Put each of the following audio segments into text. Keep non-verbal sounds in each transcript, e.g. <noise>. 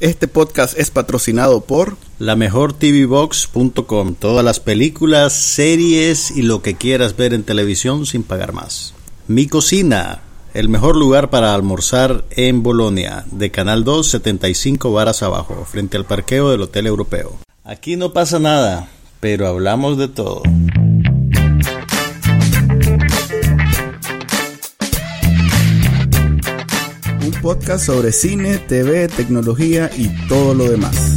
Este podcast es patrocinado por la mejor. Todas las películas, series y lo que quieras ver en televisión sin pagar más. Mi cocina, el mejor lugar para almorzar en Bolonia, de Canal 2, 75 varas abajo, frente al parqueo del Hotel Europeo. Aquí no pasa nada, pero hablamos de todo. Podcast sobre cine, TV, tecnología y todo lo demás.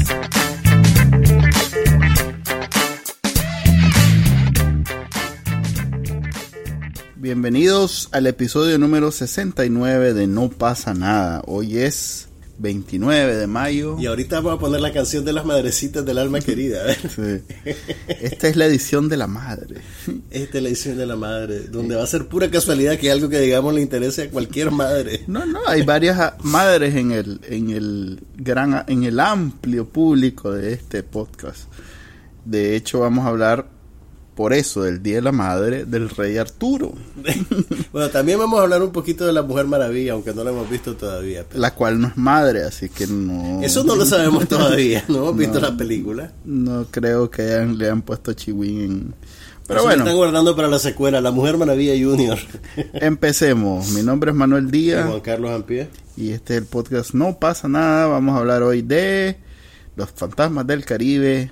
Bienvenidos al episodio número 69 de No pasa nada. Hoy es 29 de mayo. Y ahorita vamos a poner la canción de las madrecitas del alma querida. Esta es la edición de la madre. Esta es la edición de la madre, donde va a ser pura casualidad que algo que digamos le interese a cualquier madre. No, no, hay varias madres en el, en el gran, en el amplio público de este podcast. De hecho, vamos a hablar por eso, del Día de la Madre del Rey Arturo. <laughs> bueno, también vamos a hablar un poquito de la Mujer Maravilla, aunque no la hemos visto todavía. La cual no es madre, así que no... Eso no lo sabemos <laughs> todavía, no hemos visto la película. No creo que le han puesto chihuín en... Pero bueno. están guardando para la secuela, La Mujer Maravilla Junior. <laughs> Empecemos. Mi nombre es Manuel Díaz. Y Juan Carlos Ampie. Y este es el podcast No pasa nada. Vamos a hablar hoy de los fantasmas del Caribe,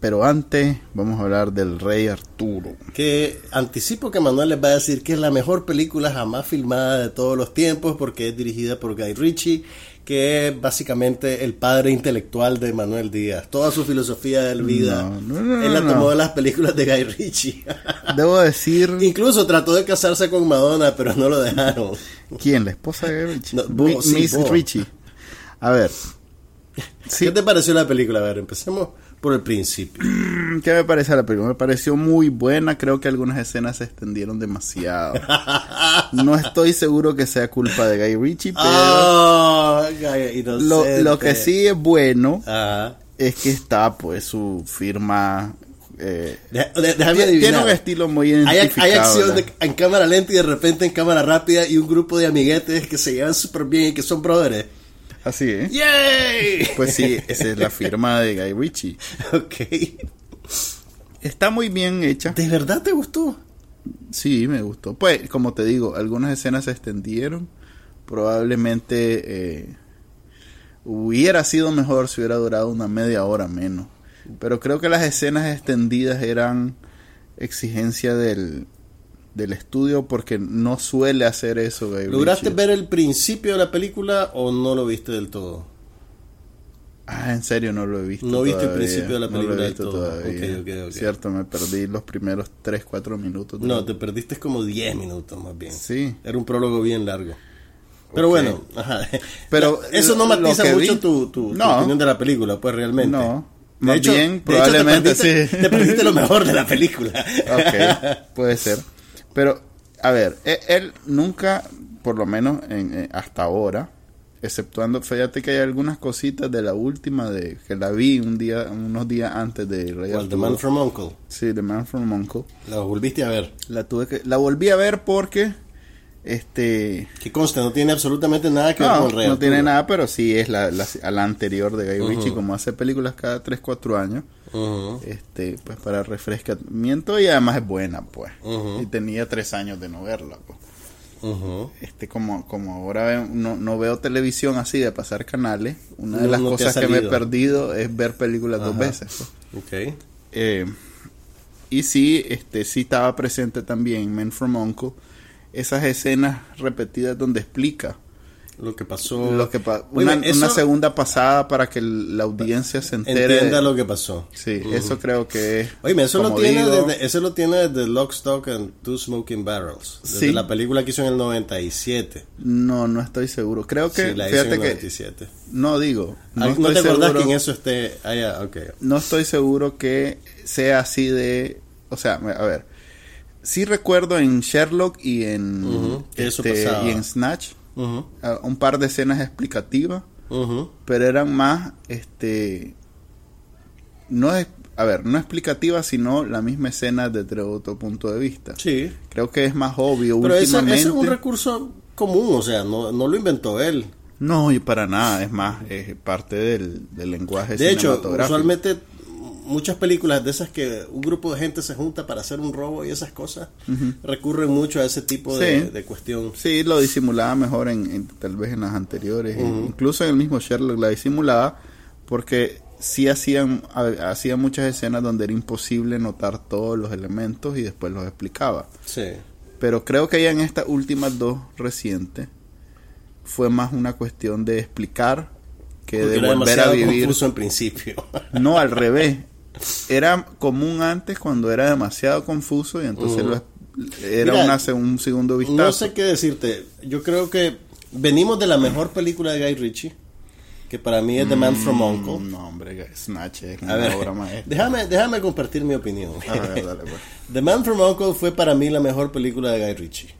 pero antes vamos a hablar del Rey Arturo. Que anticipo que Manuel les va a decir que es la mejor película jamás filmada de todos los tiempos porque es dirigida por Guy Ritchie, que es básicamente el padre intelectual de Manuel Díaz. Toda su filosofía de vida, él la tomó de las películas de Guy Ritchie. Debo decir... <laughs> Incluso trató de casarse con Madonna, pero no lo dejaron. ¿Quién? ¿La esposa de Guy Ritchie? Miss Ritchie. A ver. ¿Qué te pareció la película? A ver, empecemos por el principio. <clears throat> ¿Qué me parece la película? Me pareció muy buena. Creo que algunas escenas se extendieron demasiado. <laughs> no estoy seguro que sea culpa de Guy Ritchie, pero oh, lo, que sí es bueno es que está pues su firma eh, tiene un estilo muy identificado. Hay, acción en cámara lenta y de repente en cámara rápida y un grupo de amiguetes que se llevan súper bien y que son brothers. Así es. ¡Yay! Pues sí, esa es la firma de Guy Ritchie. <laughs> Ok. Está muy bien hecha. ¿De verdad te gustó? Sí, me gustó. Pues, como te digo, algunas escenas se extendieron. Probablemente eh, hubiera sido mejor si hubiera durado una media hora menos. Pero creo que las escenas extendidas eran exigencia del, del estudio porque no suele hacer eso. ¿Lograste ver el principio de la película o no lo viste del todo? Ah, en serio no lo he visto. No viste el principio de la película no lo he visto Todavía. Cierto, me perdí los primeros 3, 4 minutos. No, te perdiste como 10 minutos más bien. Sí. Era un prólogo bien largo. Pero bueno, ajá. <laughs> Pero eso no matiza mucho tu, tu, opinión de la película, pues realmente. No. Más bien, probablemente sí. Te perdiste lo <laughs> mejor de la película. ok, puede ser. Pero, a ver, e, él, nunca, por lo menos en, eh, hasta ahora, exceptuando, fíjate que hay algunas cositas de la última de que la vi un día, unos días antes de The Man from Uncle. Sí, The Man from Uncle. La volviste a ver. La tuve que, la volví a ver porque este que consta no tiene absolutamente nada que ver con el Rey no tiene nada pero sí es la, la, anterior de Guy Ritchie como hace películas cada 3, 4 años este pues para refrescamiento y además es buena pues. Y tenía tres años de no verla pues. Este como como ahora no, no, veo televisión así de pasar canales una de las cosas que me he perdido es ver películas dos veces pues. eh, y sí este sí estaba presente también Men from Uncle esas escenas repetidas donde explica lo que pasó. Lo que una, segunda pasada para que la audiencia se entere. Entienda lo que pasó. Sí, eso creo que. Oye, eso, lo tiene desde, eso lo tiene desde Lock, Stock and Two Smoking Barrels. Desde la película que hizo en el 97. No, no estoy seguro. Creo que. Sí, la hizo en el 97. no digo. No, ah, ¿No te acordás que en eso esté. Ah, okay. No estoy seguro que sea así de. O sea, a ver. Sí recuerdo en Sherlock y en. este, y en Snatch un par de escenas explicativas, pero eran más, este, no es, a ver, no explicativas, sino la misma escena desde otro punto de vista. Sí. Creo que es más obvio pero últimamente. Ese, es un recurso común, o sea, no, no lo inventó él. No, y para nada, es más, es parte del, lenguaje De hecho, usualmente muchas películas de esas que un grupo de gente se junta para hacer un robo y esas cosas, recurren mucho a ese tipo de, cuestión. Sí, lo disimulaba mejor en, tal vez en las anteriores, incluso en el mismo Sherlock la disimulaba porque sí hacían, hacían muchas escenas donde era imposible notar todos los elementos y después los explicaba. Sí. Pero creo que ya en estas últimas dos recientes fue más una cuestión de explicar que de volver a vivir. Confuso en principio. <laughs> no, al revés. Era común antes cuando era demasiado confuso y entonces era un segundo vistazo. No sé qué decirte. Yo creo que venimos de la mejor película de Guy Ritchie que para mí es The Man from mm, Uncle. No, hombre, Snatch es una obra maestra. Déjame, déjame compartir mi opinión. Pues. <laughs> The Man from Uncle fue para mí la mejor película de Guy Ritchie.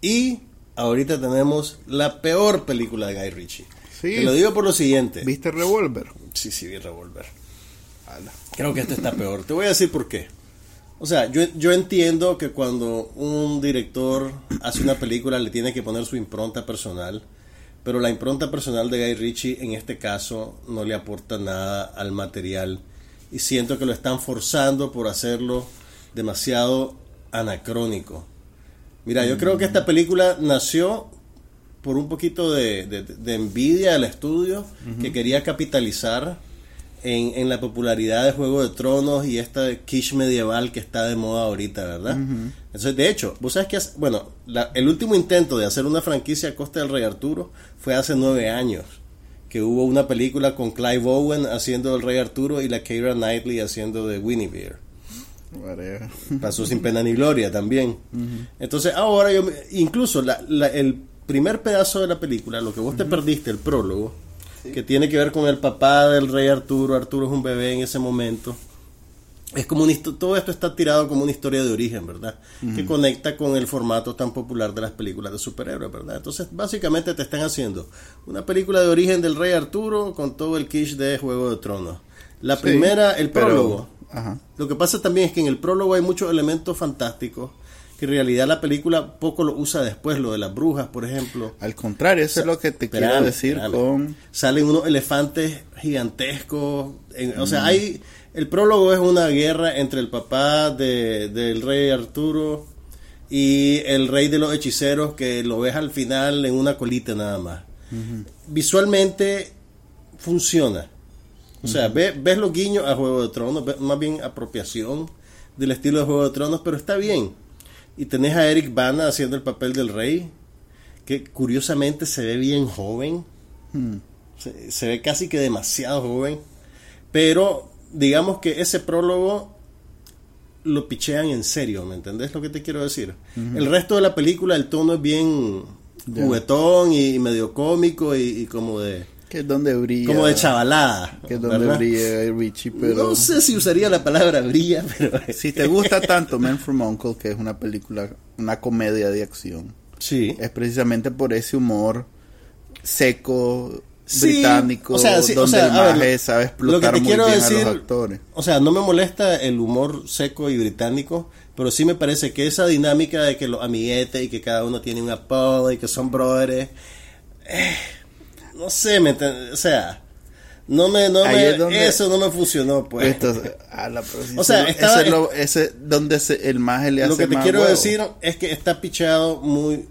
Y ahorita tenemos la peor película de Guy Ritchie. Sí. Te lo digo por lo siguiente. ¿Viste Revolver? Sí, sí, vi Revolver. Creo que este está peor. Te voy a decir por qué. O sea, yo, yo entiendo que cuando un director hace una película le tiene que poner su impronta personal pero la impronta personal de Guy Ritchie en este caso no le aporta nada al material y siento que lo están forzando por hacerlo demasiado anacrónico. Mira, yo creo que esta película nació por un poquito de, envidia del estudio que quería capitalizar en, la popularidad de Juego de Tronos y esta quiche medieval que está de moda ahorita, ¿verdad? Entonces, de hecho, vos sabes que, bueno, el último intento de hacer una franquicia a costa del Rey Arturo fue hace nueve años, que hubo una película con Clive Owen haciendo el Rey Arturo y la Keira Knightley haciendo de Bear. Pasó sin pena ni gloria también. Entonces, ahora yo, incluso el primer pedazo de la película, lo que vos te perdiste, el prólogo, que tiene que ver con el papá del rey Arturo. Arturo es un bebé en ese momento. Es como todo esto está tirado como una historia de origen, ¿verdad? Que conecta con el formato tan popular de las películas de superhéroes, ¿verdad? Entonces, básicamente te están haciendo una película de origen del rey Arturo con todo el quiche de Juego de Tronos. La primera, el prólogo. Lo que pasa también es que en el prólogo hay muchos elementos fantásticos que en realidad la película poco lo usa después, lo de las brujas, por ejemplo. Al contrario, eso es lo que te quiero decir con... Salen unos elefantes gigantescos, o sea, mm. hay... El prólogo es una guerra entre el papá de, del rey Arturo y el rey de los hechiceros que lo ves al final en una colita nada más. Visualmente funciona. O sea, ves, ves los guiños a Juego de Tronos, más bien apropiación del estilo de Juego de Tronos, pero está bien. Y tenés a Eric Bana haciendo el papel del rey, que curiosamente se ve bien joven. Hmm. Se, ve casi que demasiado joven. Pero digamos que ese prólogo lo pichean en serio, ¿me entendés lo que te quiero decir? El resto de la película, el tono es bien juguetón y medio cómico y como de que es donde brilla. Como de chavalada. Que es donde brilla Richie, pero... No sé si usaría la palabra brilla, <laughs> pero... Si te gusta tanto Man from Uncle, que es una película, una comedia de acción. Sí. Es precisamente por ese humor seco, británico, o sea, donde o sea, el sabe explotar muy bien a los actores. O sea, no me molesta el humor seco y británico, pero sí me parece que esa dinámica de que los amiguetes y que cada uno tiene un apodo y que son brothers... Eh, no sé, me o sea, no me, no me, eso no me funcionó, pues. o sea, ese, donde el más le hace Lo que te quiero decir es que está pichado muy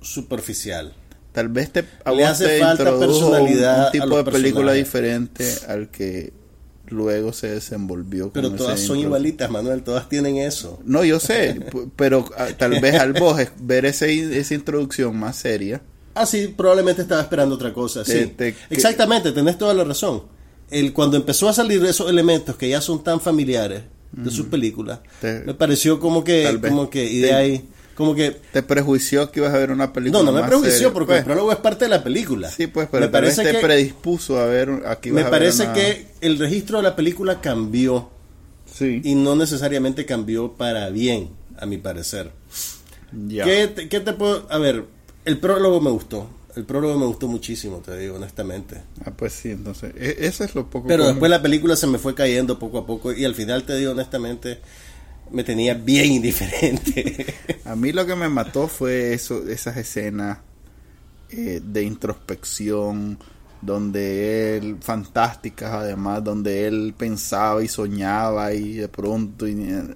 superficial. Tal vez te, le hace falta personalidad un, tipo de película diferente al que luego se desenvolvió. Pero todas son igualitas, Manuel, todas tienen eso. No, yo sé, <laughs> pero ah, tal vez al vos ver ese, esa introducción más seria Ah, sí, probablemente estaba esperando otra cosa. Sí. Exactamente, tenés toda la razón. El, cuando empezó a salir esos elementos que ya son tan familiares de sus películas, me pareció como que, como que, y de ahí, como que... Te prejuició que ibas a ver una película No, no me prejuició porque el prólogo es parte de la película. Sí, pues, pero me parece te predispuso a ver, aquí Me parece que el registro de la película cambió. Sí. Y no necesariamente cambió para bien, a mi parecer. Ya. ¿Qué, ¿Qué te puedo...? A ver el prólogo me gustó. El prólogo me gustó muchísimo, te digo, honestamente. Ah, pues sí, entonces, e-, eso es lo poco. Pero después la película se me fue cayendo poco a poco y al final, te digo, honestamente, me tenía bien <laughs> indiferente. a mí lo que me mató fue eso, esas escenas eh, de introspección, donde él, fantásticas además, donde él pensaba y soñaba y de pronto...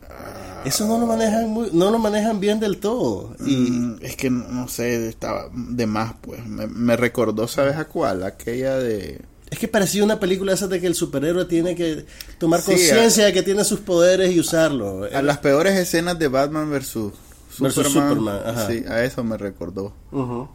Ah. Eso no lo manejan no lo manejan bien del todo. Y mm, es que no sé, estaba de más pues. Me, me recordó, ¿sabes a cuál? Aquella de... Es que parecía una película esa de que el superhéroe tiene que tomar conciencia de que tiene sus poderes y usarlo. A, las peores escenas de Batman versus Superman. Sí, a eso me recordó.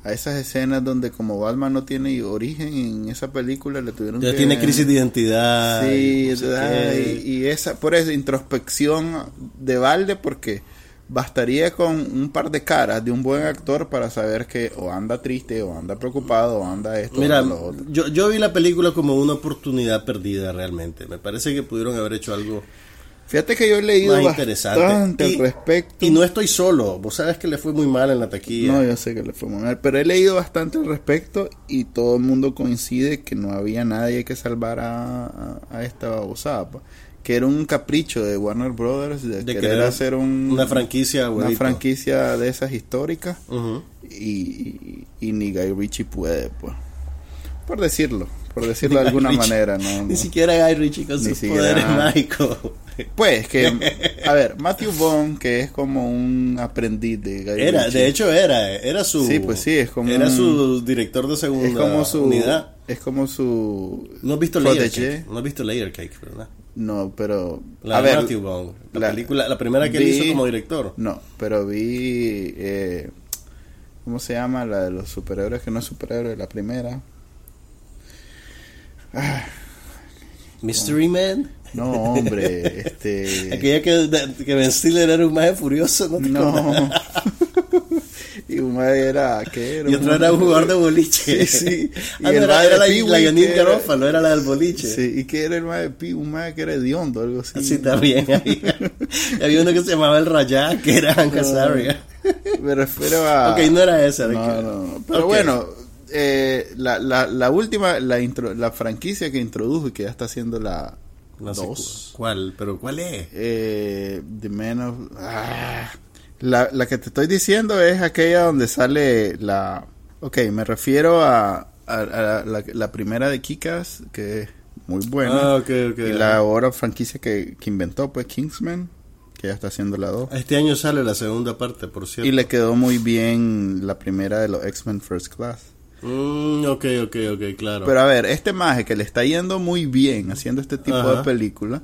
A esas escenas donde como Batman no tiene origen en esa película, le tuvieron ya tiene crisis de identidad. Sí, y, y, esa, por eso, introspección de balde, porque bastaría con un par de caras de un buen actor para saber que o anda triste, o anda preocupado, o anda esto. Mira, Yo, yo vi la película como una oportunidad perdida realmente. Me parece que pudieron haber hecho algo Fíjate que yo he leído bastante al respecto. Y no estoy solo. Vos sabes que le fue muy mal en la taquilla. No, yo sé que le fue muy mal. Pero he leído bastante al respecto y todo el mundo coincide que no había nadie que salvara a, esta babosada. Pues. Que era un capricho de Warner Brothers de, querer, hacer una franquicia, una franquicia de esas históricas. y, ni Guy Ritchie puede, pues. Por decirlo por decirlo <laughs> de alguna manera. No, Ni siquiera Guy Ritchie con sus poderes mágicos. Pues que, <laughs> a ver, Matthew Vaughn, que es como un aprendiz de Guy Era, de hecho era, era su... Sí, pues sí, es como Era su director de segunda es como su, unidad. Es como su... No has visto Layer Cake, no has visto Layer Cake, ¿verdad? No, pero... La a ver, Matthew Vaughn, la, película, la primera que él hizo como director. No, pero vi... Eh, ¿Cómo se llama? La de los superhéroes, que no es superhéroe, la primera. Ah, Mystery Man. No, hombre, este... <laughs> Aquella que, que Ben Stiller era un maje furioso, ¿no? no. <laughs> y un maje era, ¿qué era? Y otro era un jugador de boliche. Sí, sí. <laughs> Y ah, era, era la, la Yannick Garófalo, era la del boliche. Sí, y que era el maje Pi, un maje que era hediondo, algo así. Sí, también. Había, había uno que se llamaba El Rayá, que era Hank Azaria. Me refiero a... Ok, no era esa. No, no, pero bueno eh, la, la, la, última, la, intro, la franquicia que introdujo y que ya está haciendo la, dos. ¿Cuál? ¿Pero cuál es? Eh, de menos. Ah, la, la que te estoy diciendo es aquella donde sale la. Ok, me refiero a, a, la, primera de Kikas, que es muy buena. Ah, y la ahora franquicia que, que inventó, pues Kingsman que ya está haciendo la 2. Este año sale la segunda parte, por cierto. Y le quedó muy bien la primera de los X-Men First Class. Mm, ok, ok, ok, claro. Pero a ver, este maje que le está yendo muy bien haciendo este tipo de película,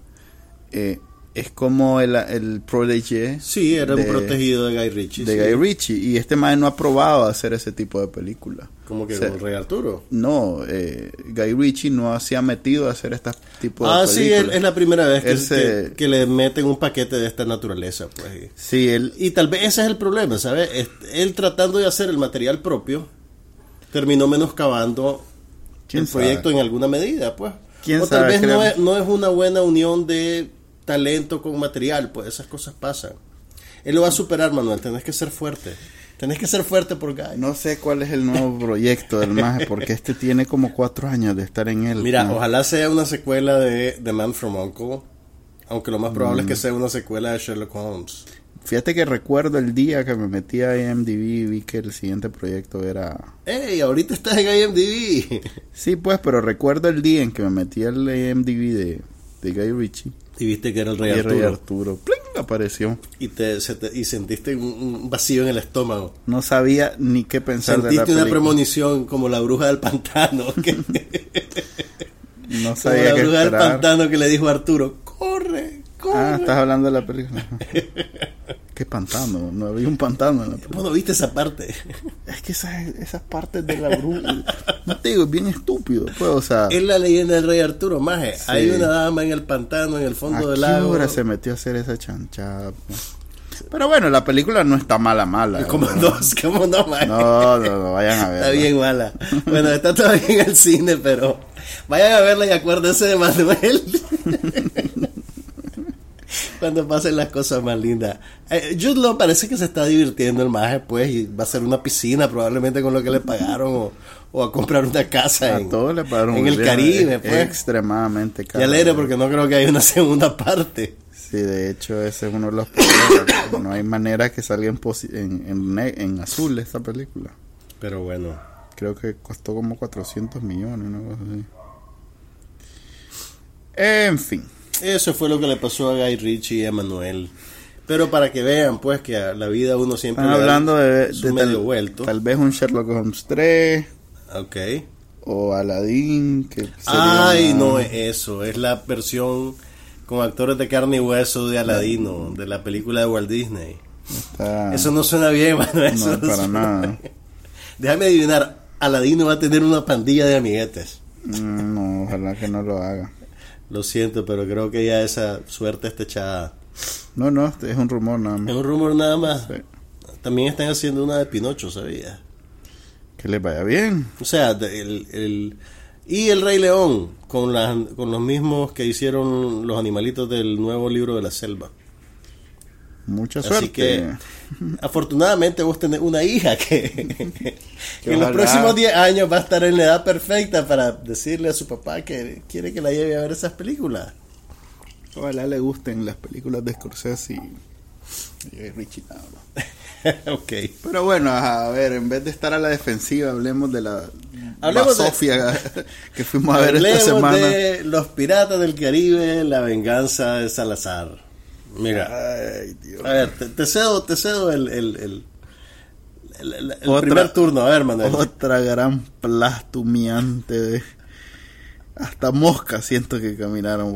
eh, es como el, el protege. Sí, era un protegido de Guy Ritchie. De Guy Ritchie. Y este maje no ha probado hacer ese tipo de película. ¿Como que o Rey Arturo? No, eh, Guy Ritchie no se ha metido a hacer este tipo de ah, películas. Ah, sí, es la primera vez que, que, le meten un paquete de esta naturaleza. Pues. Sí, él... Y tal vez ese es el problema, ¿sabes? Él tratando de hacer el material propio terminó menoscabando el proyecto en alguna medida, pues. o tal vez no es, no es, una buena unión de talento con material, pues esas cosas pasan. Él lo va a superar, Manuel, tenés que ser fuerte. Tenés que ser fuerte por Guy. No sé cuál es el nuevo proyecto del MAGE, porque este tiene como cuatro años de estar en él. Mira, ojalá sea una secuela de The Man from Uncle, aunque lo más probable es que sea una secuela de Sherlock Holmes. Fíjate que recuerdo el día que me metí a IMDb y vi que el siguiente proyecto era... ¡Ey! Ahorita estás en IMDb. <laughs> sí, pues, pero recuerdo el día en que me metí al IMDb de, de Guy Ritchie. Y viste que era el Rey Arturo. El Rey Arturo. ¡Pling! Apareció. Y, te, y sentiste un, vacío en el estómago. No sabía ni qué pensar de la Sentiste una premonición como la bruja del pantano. <laughs> no sabía como la bruja del pantano que le dijo a Arturo, ¡corre! Ah, estás hablando de la película. ¿Qué pantano? No había un pantano en la película. ¿Cómo viste esa parte? Es que esas, esas partes de la bruja. No te digo, es bien estúpido. Pues, o sea, es la leyenda del rey Arturo, maje. Hay una dama en el pantano, en el fondo del lago. hora se metió a hacer esa chanchada? Pero bueno, la película no está mala, mala. Como dos, como no, maje. No, no, no, vayan a verla. Está bien mala. Bueno, está todavía en el cine, pero vayan a verla y acuérdense de Manuel. <laughs> Cuando pasen las cosas más lindas. Eh, Jude parece que se está divirtiendo el maje, pues, y va a ser una piscina probablemente con lo que le pagaron, o, a comprar una casa en, le pagaron en el Caribe, pues. Extremadamente caro. Y alegre porque no creo que haya una <laughs> segunda parte. Sí, de hecho, ese es uno de los problemas. no hay manera que salga en, en, en, azul esta película. Pero bueno. Creo que costó como 400 millones, una cosa así. En fin. Eso fue lo que le pasó a Guy Ritchie y a Manuel. Pero para que vean, pues, que a la vida uno siempre. Están hablando de, de medio vuelto. Tal vez un Sherlock Holmes 3. Ok. O Aladdin. Que Ay, no es eso. Es la versión con actores de carne y hueso de Aladino, de la película de Walt Disney. Eso no suena bien, <laughs> Manuel. No, para nada. Déjame adivinar. Aladino va a tener una pandilla de amiguetes. Mm, no, ojalá que no lo haga. Lo siento, pero creo que ya esa suerte está echada. No, no, es un rumor nada más. Es un rumor nada más. También están haciendo una de Pinocho, ¿sabía? Que les vaya bien. O sea, el, el, y el Rey León, con, con los mismos que hicieron los animalitos del nuevo libro de la selva. Mucha suerte. Así que, afortunadamente, vos tenés una hija que, <laughs> en los próximos 10 años va a estar en la edad perfecta para decirle a su papá que quiere que la lleve a ver esas películas. Ojalá le gusten las películas de Scorsese y, y Richie <laughs> ok. Pero bueno, a ver, en vez de estar a la defensiva, hablemos de la hablemos Sofía <laughs> que fuimos a ver esta semana. de Los Piratas del Caribe, la venganza de Salazar. Mira, a ver, te, cedo, te cedo el, el, el, primer turno, a ver, Manuel. Otra gran plastumiante de... Hasta mosca siento que caminaron,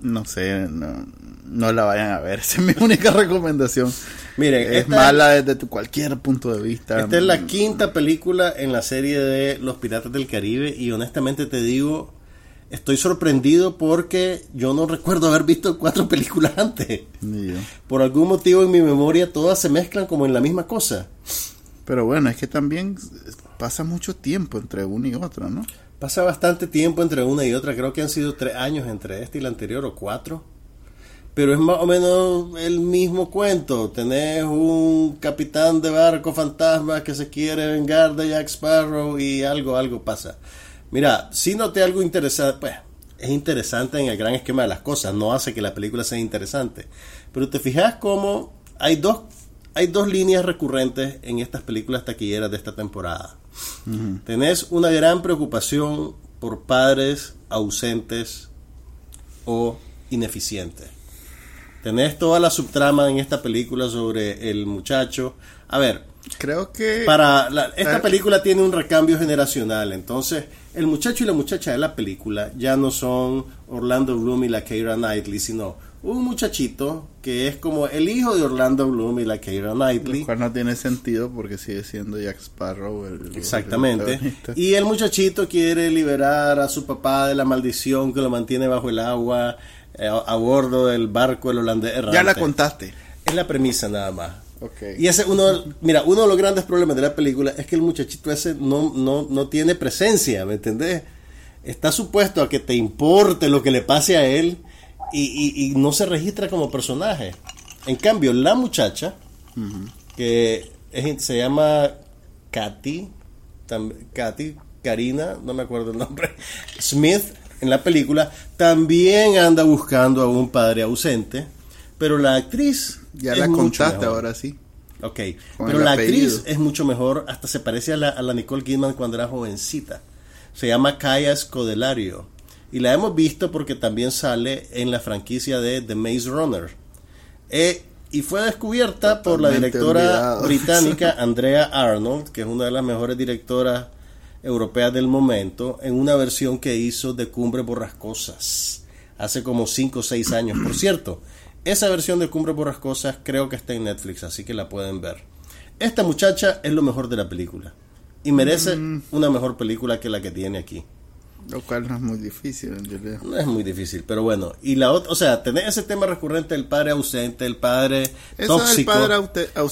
no sé, no, la vayan a ver. <laughs> Esa es mi única recomendación. Miren, es mala desde cualquier punto de vista. Esta es la quinta película en la serie de Los Piratas del Caribe y honestamente te digo, estoy sorprendido porque yo no recuerdo haber visto cuatro <laughs> películas antes. Por algún motivo en mi memoria todas se mezclan como en la misma cosa. Pero bueno, es que también pasa mucho tiempo entre una y otra, ¿no? Pasa bastante tiempo entre una y otra. Creo que han sido tres años entre esta y la anterior o cuatro. Pero es más o menos el mismo cuento. Tenés un capitán de barco fantasma que se quiere vengar de Jack Sparrow y algo, algo pasa. Mira, si noté algo interesante. Pues es interesante en el gran esquema de las cosas. No hace que la película sea interesante. Pero te fijas cómo hay dos, hay dos líneas recurrentes en estas películas taquilleras de esta temporada. Tenés una gran preocupación por padres ausentes o ineficientes. Tenés toda la subtrama en esta película sobre el muchacho. A ver, creo que para esta película tiene un recambio generacional, entonces el muchacho y la muchacha de la película ya no son Orlando Bloom y la Keira Knightley, sino un muchachito que es como el hijo de Orlando Bloom y la Keira Knightley. Lo cual no tiene sentido porque sigue siendo Jack Sparrow. Exactamente. y el muchachito quiere liberar a su papá de la maldición que lo mantiene bajo el agua eh, a, bordo del barco el holandés Ya la contaste. Es la premisa nada más. Y ese uno, mira, uno de los grandes problemas de la película es que el muchachito ese no, no, no tiene presencia, ¿me entendés? Está supuesto a que te importe lo que le pase a él y, no se registra como personaje. En cambio, la muchacha, que se llama Katy, Katy, Karina, no me acuerdo el nombre, <laughs> Smith, en la película, también anda buscando a un padre ausente, pero la actriz... Ya la contaste ahora sí. Ok, pero la actriz es mucho mejor, hasta se parece a la, a la Nicole Kidman cuando era jovencita. Se llama Kaya Scodelario y la hemos visto porque también sale en la franquicia de The Maze Runner. Eh, y fue descubierta por la directora <laughs> británica Andrea Arnold, que es una de las mejores directoras europeas del momento, en una versión que hizo de Cumbre Borrascosas hace como 5 o 6 años. Por cierto, esa versión de Cumbre Borrascosas creo que está en Netflix, así que la pueden ver. Esta muchacha es lo mejor de la película y merece mm. una mejor película que la que tiene aquí. Lo cual no es muy difícil, en No es muy difícil, pero bueno. Y la otra, o sea, tener ese tema recurrente del padre ausente, el padre tóxico,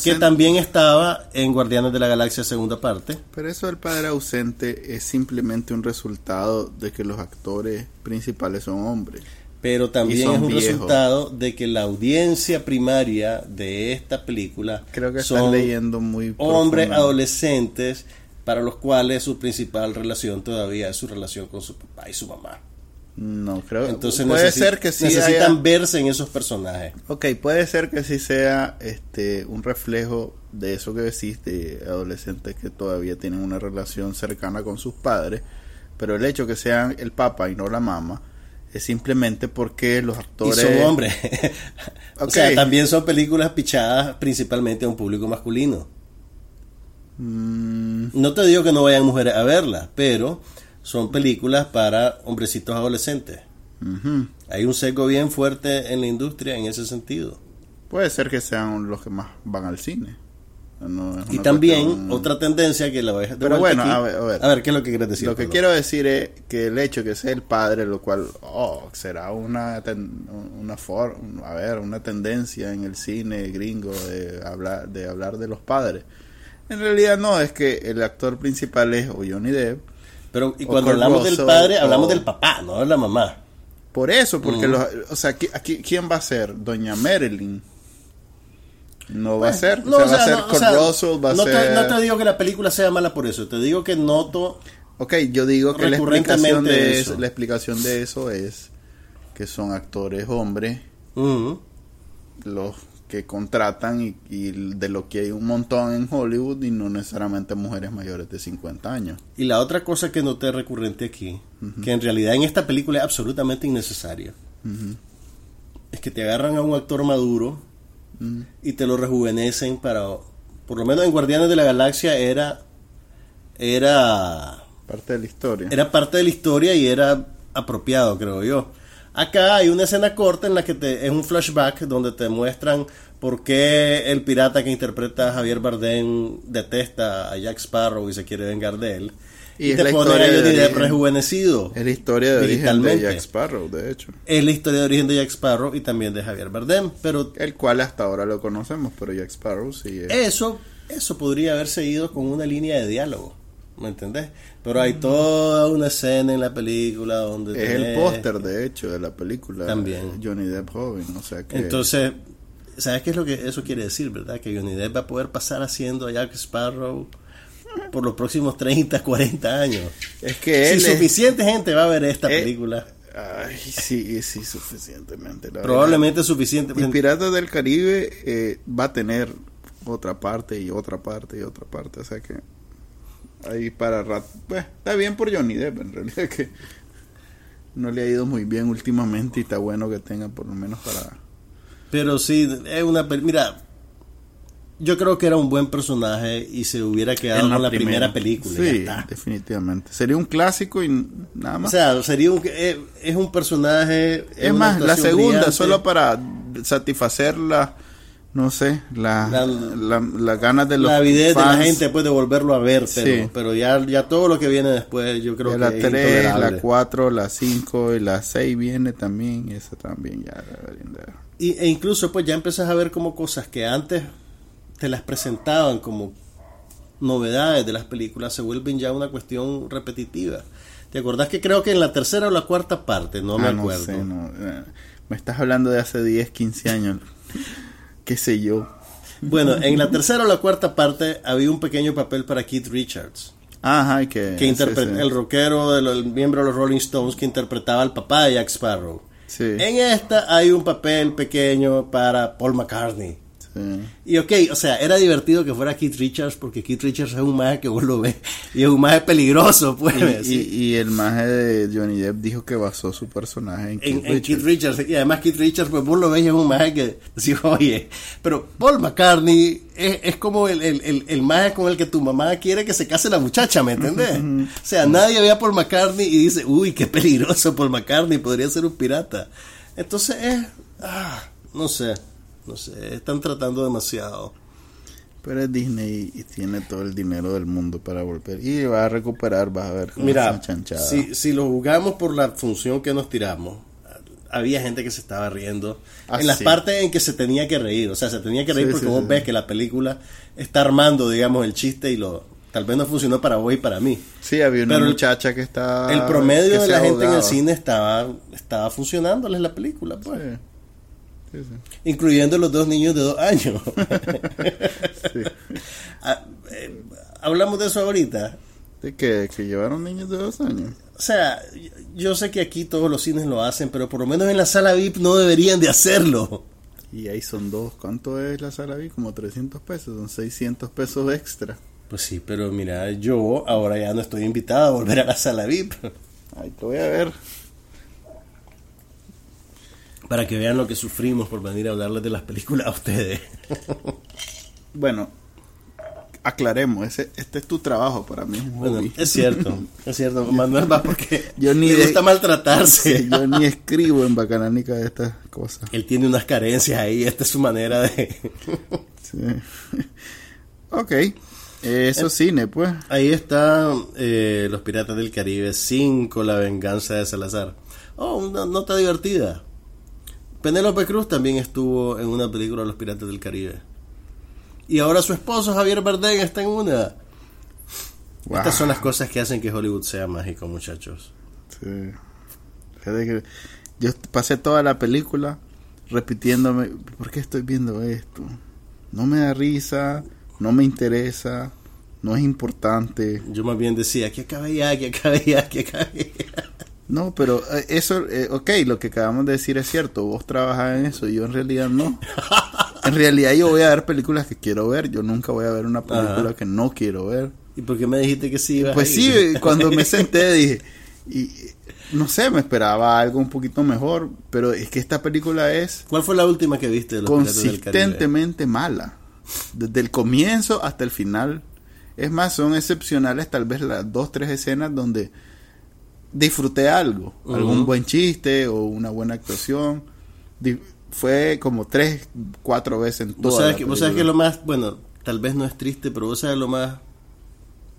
que también estaba en Guardianes de la Galaxia segunda parte. Pero eso del padre ausente es simplemente un resultado de que los actores principales son hombres. Pero también es un resultado de que la audiencia primaria de esta película creo que son leyendo muy hombres adolescentes para los cuales su principal relación todavía es su relación con su papá y su mamá. No, creo. Entonces puede ser que sí necesitan verse en esos personajes. Ok, puede ser que sí sea este un reflejo de eso que decís de adolescentes que todavía tienen una relación cercana con sus padres, pero el hecho que sean el papá y no la mamá es simplemente porque los actores y son hombres. <laughs> o sea, también son películas pichadas principalmente a un público masculino. Mm. No te digo que no vayan mujeres a verlas, pero son películas para hombrecitos adolescentes. Hay un seco bien fuerte en la industria en ese sentido. Puede ser que sean los que más van al cine. Y también otra tendencia que la voy a Pero bueno, a, ver, a, ver, ¿qué es lo que quieres decir? Lo que quiero decir es que el hecho que sea el padre, lo cual oh, será una una forma, a ver, una tendencia en el cine gringo de hablar de hablar de los padres. En realidad no, es que el actor principal es o Johnny Depp pero y cuando hablamos del padre, hablamos del papá, no de la mamá. Por eso, porque los, o sea, aquí, ¿quién va a ser? Doña Marilyn. No va a ser, no, va a ser va a ser... no te digo que la película sea mala por eso, te digo que noto... Ok, yo digo que la explicación de eso. la explicación de eso es que son actores hombres, los que contratan y, de lo que hay un montón en Hollywood y no necesariamente mujeres mayores de 50 años. Y la otra cosa que noté recurrente aquí, que en realidad en esta película es absolutamente innecesaria, es que te agarran a un actor maduro y te lo rejuvenecen para, por lo menos en Guardianes de la Galaxia era, era parte de la historia. Era parte de la historia y era apropiado, creo yo. Acá hay una escena corta en la que te, es un flashback donde te muestran por qué el pirata que interpreta a Javier Bardem detesta a Jack Sparrow y se quiere vengar de él. Y, te pone a Johnny Depp rejuvenecido. Es la historia de origen de Jack Sparrow, de hecho. Es la historia de origen de Jack Sparrow y también de Javier Bardem, pero... El cual hasta ahora lo conocemos, pero Jack Sparrow sí es... Eso, eso podría haber seguido con una línea de diálogo. ¿Me entendés? Pero hay toda una escena en la película donde... Es el póster, de hecho, de la película. También. Johnny Depp joven, o sea que... Entonces, ¿sabes qué es lo que eso quiere decir, verdad? Que Johnny Depp va a poder pasar haciendo a Jack Sparrow por los próximos 30, 40 años. Es que Si suficiente gente va a ver esta película... Ay, sí, sí, suficientemente. Probablemente suficiente. Y Piratas del Caribe eh, va a tener otra parte y otra parte y otra parte, o sea que ahí para rato. Pues, está bien por Johnny Depp, en realidad que no le ha ido muy bien últimamente y está bueno que tenga por lo menos para... Pero sí, es una... Mira, yo creo que era un buen personaje y se hubiera quedado en la, primera, película. Sí, definitivamente. Sería un clásico y nada más. O sea, sería un, es, es un personaje... Es, más, la segunda, solo para satisfacer la no sé, la, la, ganas de los La avidez de la gente después de volverlo a ver, pero, pero ya, ya todo lo que viene después yo creo que la 3, la 4, la 5 y la 6 viene también, y esa también ya y, E incluso pues ya empezás a ver como cosas que antes te las presentaban como novedades de las películas se vuelven ya una cuestión repetitiva. ¿Te acordás que creo que en la tercera o la cuarta parte? No me ah, acuerdo. No sé, eh, Me estás hablando de hace 10, 15 años <laughs> qué sé yo. Bueno, en la tercera o la cuarta parte había un pequeño papel para Keith Richards. Ajá, que, que interpreta el rockero, el miembro de los Rolling Stones que interpretaba al papá de Jack Sparrow. Sí. En esta hay un papel pequeño para Paul McCartney. Y ok, o sea, era divertido que fuera Keith Richards porque Keith Richards es un maje que vos lo ves y es un maje peligroso, pues. Y, el maje de Johnny Depp dijo que basó su personaje en, Keith, Richards. Y además Keith Richards, pues vos lo ves y es un maje que decís, oye, pero Paul McCartney es, como el, el, el, maje con el que tu mamá quiere que se case la muchacha, ¿me entendés? <laughs> o sea, nadie ve a Paul McCartney y dice, uy, qué peligroso Paul McCartney, podría ser un pirata. Entonces es, ah, no sé. No sé, están tratando demasiado. Pero es Disney y tiene todo el dinero del mundo para volver. Y va a recuperar, va a ver. Mira, si, si lo jugamos por la función que nos tiramos, había gente que se estaba riendo. Ah, en las partes en que se tenía que reír. O sea, se tenía que reír porque vos ves que la película está armando, digamos, el chiste y lo. Tal vez no funcionó para vos y para mí. Sí, había una muchacha que estaba. El promedio de la gente en el cine estaba, estaba funcionándoles la película, pues incluyendo los dos niños de dos años. <laughs> Ah, eh, hablamos de eso ahorita. ¿De qué? ¿Que llevaron niños de dos años? O sea, yo sé que aquí todos los cines lo hacen, pero por lo menos en la sala VIP no deberían de hacerlo. Y ahí son dos. ¿Cuánto es la sala VIP? Como 300 pesos. Son 600 pesos extra. Pues sí, pero mira, yo ahora ya no estoy invitado a volver a la sala VIP. Ahí te voy a ver. Para que vean lo que sufrimos por venir a hablarles de las películas a ustedes. <laughs> bueno, aclaremos, ese, este es tu trabajo para mí. bueno, es cierto, <laughs> es cierto. Manuel va porque <laughs> yo ni gusta maltratarse. yo ni escribo en Bacananica de estas cosas. Él tiene unas carencias ahí, esta es su manera de... sí. Ok, eso cine, pues. Ahí está eh, Los Piratas del Caribe 5, La Venganza de Salazar. Oh, una nota divertida. Penélope Cruz también estuvo en una película de Los Piratas del Caribe. Y ahora su esposo Javier Bardem está en una. Estas son las cosas que hacen que Hollywood sea mágico, muchachos. Sí. Yo pasé toda la película repitiéndome, ¿por qué estoy viendo esto? No me da risa, no me interesa, no es importante. Yo más bien decía, que acabe ya, que acabe ya, que acabe ya. No, pero eh, eso, eh, ok, lo que acabamos de decir es cierto, vos trabajas en eso, y yo en realidad no. <laughs> en realidad yo voy a ver películas que quiero ver, yo nunca voy a ver una película que no quiero ver. ¿Y por qué me dijiste que sí? pues sí, cuando me <laughs> senté dije, y no sé, me esperaba algo un poquito mejor, pero es que esta película es... ¿Cuál fue la última que viste? De los consistentemente mala, desde el comienzo hasta el final. Es más, son excepcionales tal vez las dos, tres escenas donde disfruté algo, algún buen chiste o una buena actuación. Fue como tres, cuatro veces en toda ¿Vos sabes, que, ¿Vos sabes que lo más, bueno, tal vez no es triste, pero vos sabes lo más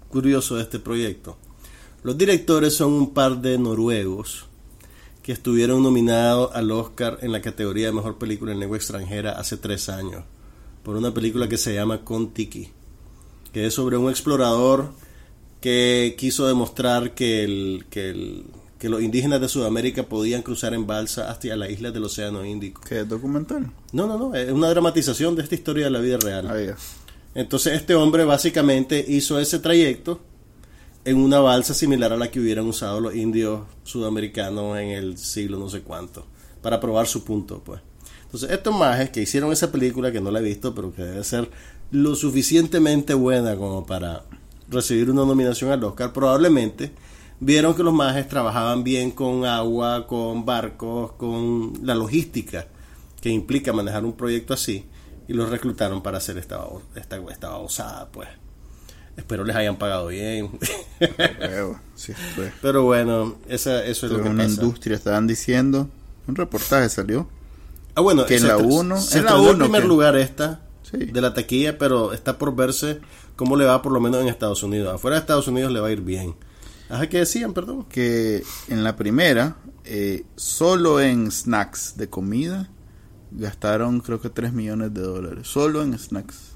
curioso de este proyecto? Los directores son un par de noruegos que estuvieron nominados al Oscar en la categoría de Mejor Película en Lengua Extranjera hace tres años, por una película que se llama Kon-Tiki, que es sobre un explorador que quiso demostrar que el, que el que los indígenas de Sudamérica podían cruzar en balsa hasta las islas del Océano Índico. ¿Qué es documental? No, no, no, es una dramatización de esta historia de la vida real. Ah, Entonces este hombre básicamente hizo ese trayecto en una balsa similar a la que hubieran usado los indios sudamericanos en el siglo no sé cuánto, para probar su punto, pues. Entonces estos majes que hicieron esa película, que no la he visto, pero que debe ser lo suficientemente buena como para recibir una nominación al Oscar, probablemente vieron que los majes trabajaban bien con agua, con barcos, con la logística que implica manejar un proyecto así y los reclutaron para hacer esta, esta, esta osada, pues. Espero les hayan pagado bien. Pero bueno, esa, eso es lo que una industria, estaban diciendo. Un reportaje salió. Ah, bueno, que en la 1 en la uno, primer lugar esta de la taquilla, pero está por verse cómo le va por lo menos en Estados Unidos. Afuera de Estados Unidos le va a ir bien. Ajá, ¿qué decían, perdón? Que en la primera, eh, solo en snacks de comida, gastaron creo que 3 millones de dólares. Solo en snacks.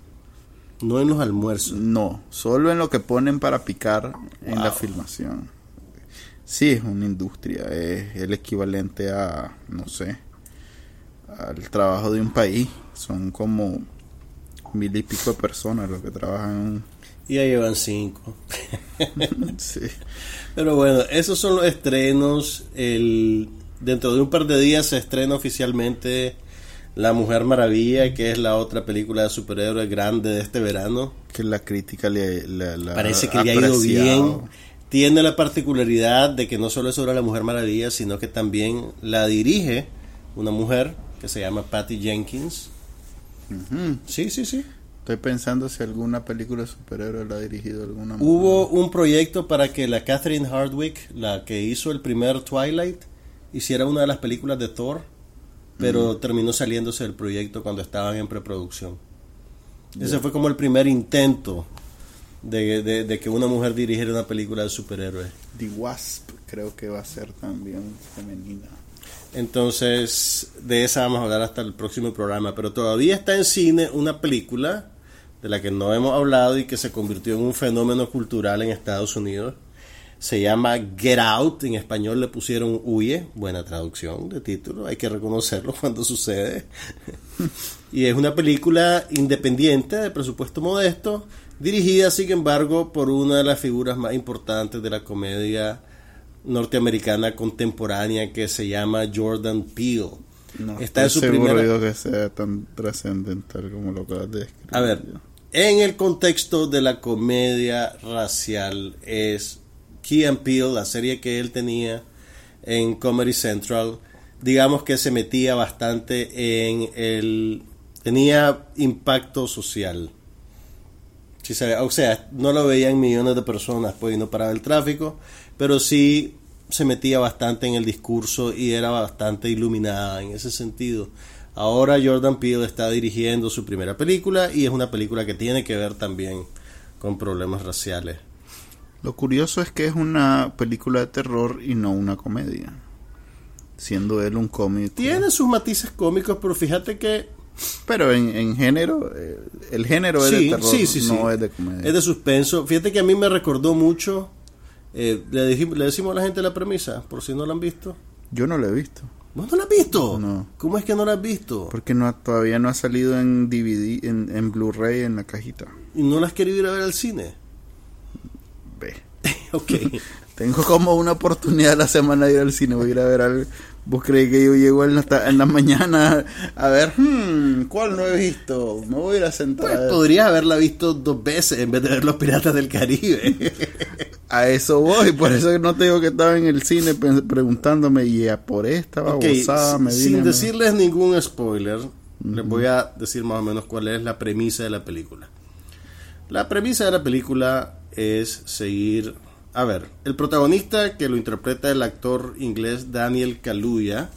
No en los almuerzos. No, solo en lo que ponen para picar en la filmación. Sí, es una industria, es el equivalente a, no sé, al trabajo de un país. Son como mil y pico de personas los que trabajan y ya llevan cinco. <laughs> sí. Pero bueno, esos son los estrenos. El, dentro de un par de días se estrena oficialmente La Mujer Maravilla, que es la otra película de superhéroes grande de este verano. Que la crítica le, Parece que le ha ido bien. Tiene la particularidad de que no solo es sobre la Mujer Maravilla, sino que también la dirige una mujer que se llama Patty Jenkins. Sí, sí, sí. Estoy pensando si alguna película de superhéroe la ha dirigido alguna Hubo un proyecto para que la Catherine Hardwick, la que hizo el primer Twilight, hiciera una de las películas de Thor, pero terminó saliéndose del proyecto cuando estaban en preproducción. Ese fue como el primer intento de, que una mujer dirigiera una película de superhéroes. The Wasp creo que va a ser también femenina. Entonces, de esa vamos a hablar hasta el próximo programa. Pero todavía está en cine una película de la que no hemos hablado y que se convirtió en un fenómeno cultural en Estados Unidos. Se llama Get Out, en español le pusieron Huye, buena traducción de título, hay que reconocerlo <laughs> cuando sucede. <laughs> y es una película independiente, de presupuesto modesto, dirigida sin embargo por una de las figuras más importantes de la comedia norteamericana contemporánea que se llama Jordan Peele. No Está en su primera... que sea tan trascendental como lo que has descrito. A ver, en el contexto de la comedia racial es Key and Peele, la serie que él tenía en Comedy Central, digamos que se metía bastante en el... tenía impacto social. o sea, no lo veían millones de personas, pues, y no paraba el tráfico, pero sí se metía bastante en el discurso y era bastante iluminada en ese sentido. Ahora Jordan Peele está dirigiendo su primera película y es una película que tiene que ver también con problemas raciales. Lo curioso es que es una película de terror y no una comedia. Siendo él un cómico. Tiene sus matices cómicos, pero fíjate que... Pero en, género, eh, el género es de terror, no es de comedia. Es de suspenso. Fíjate que a mí me recordó mucho eh, le, le decimos a la gente la premisa, por si no la han visto. Yo no la he visto. ¿Vos no la has visto? No. ¿Cómo es que no la has visto? Porque no, todavía no ha salido en DVD, en, en Blu-ray, en la cajita. ¿Y no la has querido ir a ver al cine? Ve. <laughs> ok. <laughs> Tengo como una oportunidad la semana de ir al cine. Voy a ir a ver algo. ¿Vos crees que yo llego en la, en la mañana a ver, hmm, ¿cuál no he visto? Me voy a ir a sentar. Pues podrías haberla visto dos veces en vez de ver Los Piratas del Caribe. <laughs> a eso voy, por eso no te digo que estaba en el cine preguntándome, y a por esta babosada me Sin decirles ningún spoiler, les voy a decir más o menos cuál es la premisa de la película. La premisa de la película es seguir a ver, el protagonista que lo interpreta el actor inglés Daniel Kaluuya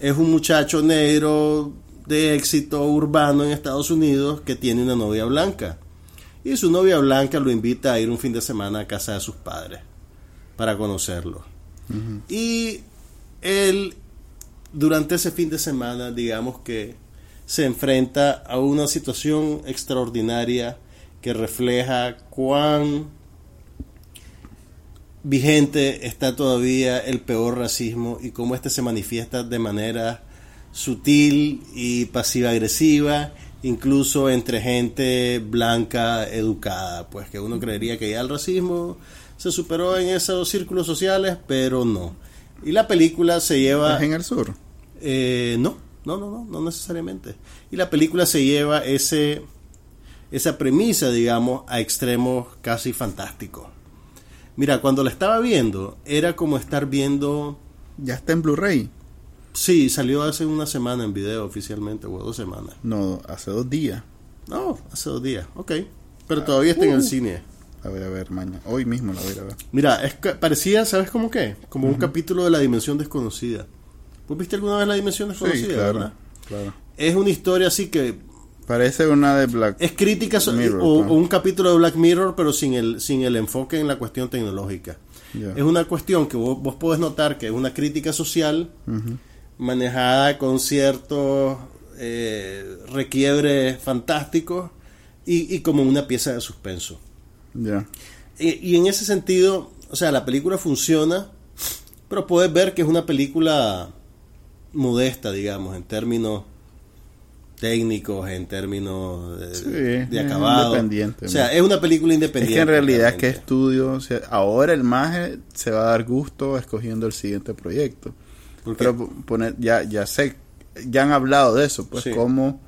es un muchacho negro de éxito urbano en Estados Unidos que tiene una novia blanca. Y su novia blanca lo invita a ir un fin de semana a casa de sus padres para conocerlo. Y él, durante ese fin de semana, digamos que se enfrenta a una situación extraordinaria que refleja cuán vigente está todavía el peor racismo y cómo este se manifiesta de manera sutil y pasiva-agresiva, incluso entre gente blanca educada, pues que uno creería que ya el racismo se superó en esos círculos sociales, pero no. Y la película se lleva... en el sur? Eh, no, no, no, no, no necesariamente. Y la película se lleva ese, esa premisa, digamos, a extremos casi fantásticos. Mira, cuando la estaba viendo, era como estar viendo. Ya está en Blu-ray. Sí, salió hace una semana en video oficialmente, o dos semanas. No, hace dos días. No, hace dos días, ok. Pero todavía está en el uh. cine. La voy a ver mañana. Hoy mismo la voy a ver. Mira, es parecía, ¿sabes cómo qué? Como un capítulo de La Dimensión Desconocida. ¿Vos viste alguna vez La Dimensión Desconocida? Sí, claro, claro. Es una historia así que Parece una de Black Es crítica o, un capítulo de Black Mirror, pero sin el, sin el enfoque en la cuestión tecnológica. Es una cuestión que vos, vos podés notar que es una crítica social manejada con ciertos eh, requiebres fantásticos y, como una pieza de suspenso. Y, y en ese sentido, o sea, la película funciona, pero puedes ver que es una película modesta, digamos, en términos técnicos, en términos de, acabado. Independiente. O sea, es una película independiente. Es que en realidad, ¿qué estudio? ahora el MAGE se va a dar gusto escogiendo el siguiente proyecto. Pero poner, ya, ya sé, ya han hablado de eso, pues, cómo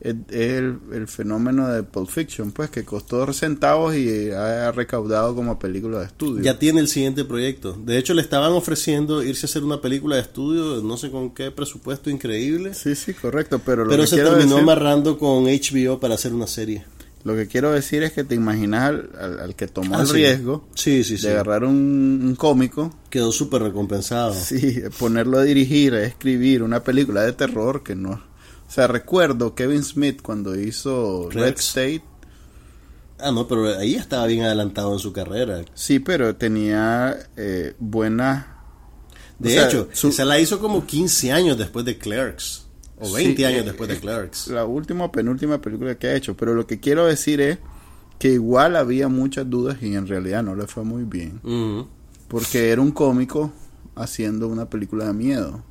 es, el, fenómeno de Pulp Fiction, pues que costó centavos y ha recaudado como película de estudio. Ya tiene el siguiente proyecto. De hecho, le estaban ofreciendo irse a hacer una película de estudio, no sé con qué presupuesto increíble. Sí, sí, correcto, pero lo pero se terminó amarrando con HBO para hacer una serie. Lo que quiero decir es que te imaginas al, que tomó ah, el riesgo sí, sí, de agarrar un, cómico. Quedó súper recompensado. Sí, ponerlo a dirigir, a escribir una película de terror que no o sea, recuerdo Kevin Smith cuando hizo Red State. Ah, no, pero ahí estaba bien adelantado en su carrera. Sí, pero tenía eh, buena... De hecho, se la hizo como 15 años después de Clerks. O 20 años eh, después de Clerks. La última penúltima película que ha hecho. Pero lo que quiero decir es que igual había muchas dudas y en realidad no le fue muy bien. Porque era un cómico haciendo una película de miedo.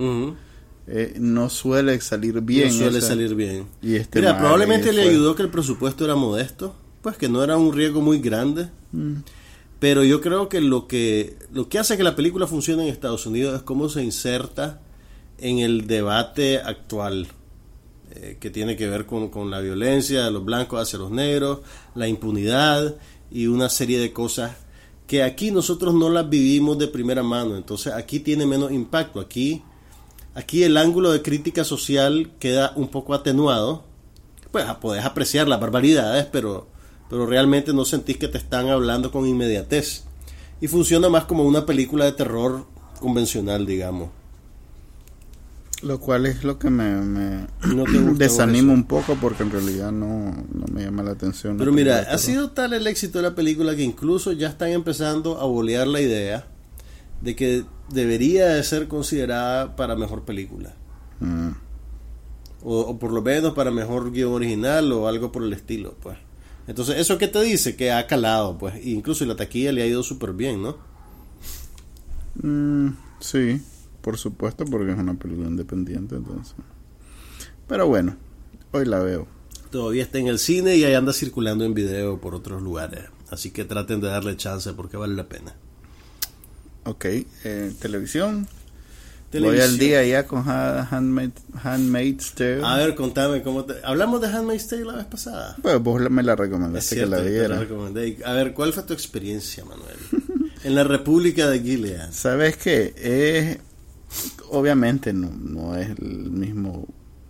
Eh, no suele salir bien. No suele salir bien. Y este Mira, probablemente le ayudó que el presupuesto era modesto. pues que no era un riesgo muy grande. Mm. Pero yo creo que lo que lo que hace que la película funcione en Estados Unidos es cómo se inserta en el debate actual eh, que tiene que ver con, con, la violencia de los blancos hacia los negros, la impunidad y una serie de cosas que aquí nosotros no las vivimos de primera mano. Entonces aquí tiene menos impacto. Aquí, aquí el ángulo de crítica social queda un poco atenuado. Pues podés apreciar las barbaridades, pero pero realmente no sentís que te están hablando con inmediatez. Y funciona más como una película de terror convencional, digamos. Lo cual es lo que me, <clears throat> desanima un poco porque en realidad no, me llama la atención. Pero mira, ha sido tal el éxito de la película que incluso ya están empezando a bolear la idea de que debería de ser considerada para mejor película. Mm. O, o, por lo menos para mejor guion original o algo por el estilo, pues. Entonces, ¿eso qué te dice? Que ha calado, pues. Incluso la taquilla le ha ido súper bien, ¿no? Mm, sí, por supuesto, porque es una película independiente, entonces. Pero bueno, hoy la veo. Todavía está en el cine y ahí anda circulando en video por otros lugares. Así que traten de darle chance porque vale la pena. Ok, eh, televisión. Voy al día ya con Handmaid's Tale. A ver, contame cómo te... ¿Hablamos de Handmaid's Tale la vez pasada? Pues vos me la recomendaste que la viera. A ver, ¿cuál fue tu experiencia, Manuel? <laughs> en la República de Gilead. ¿Sabes qué? Es... Obviamente no, no es el mismo...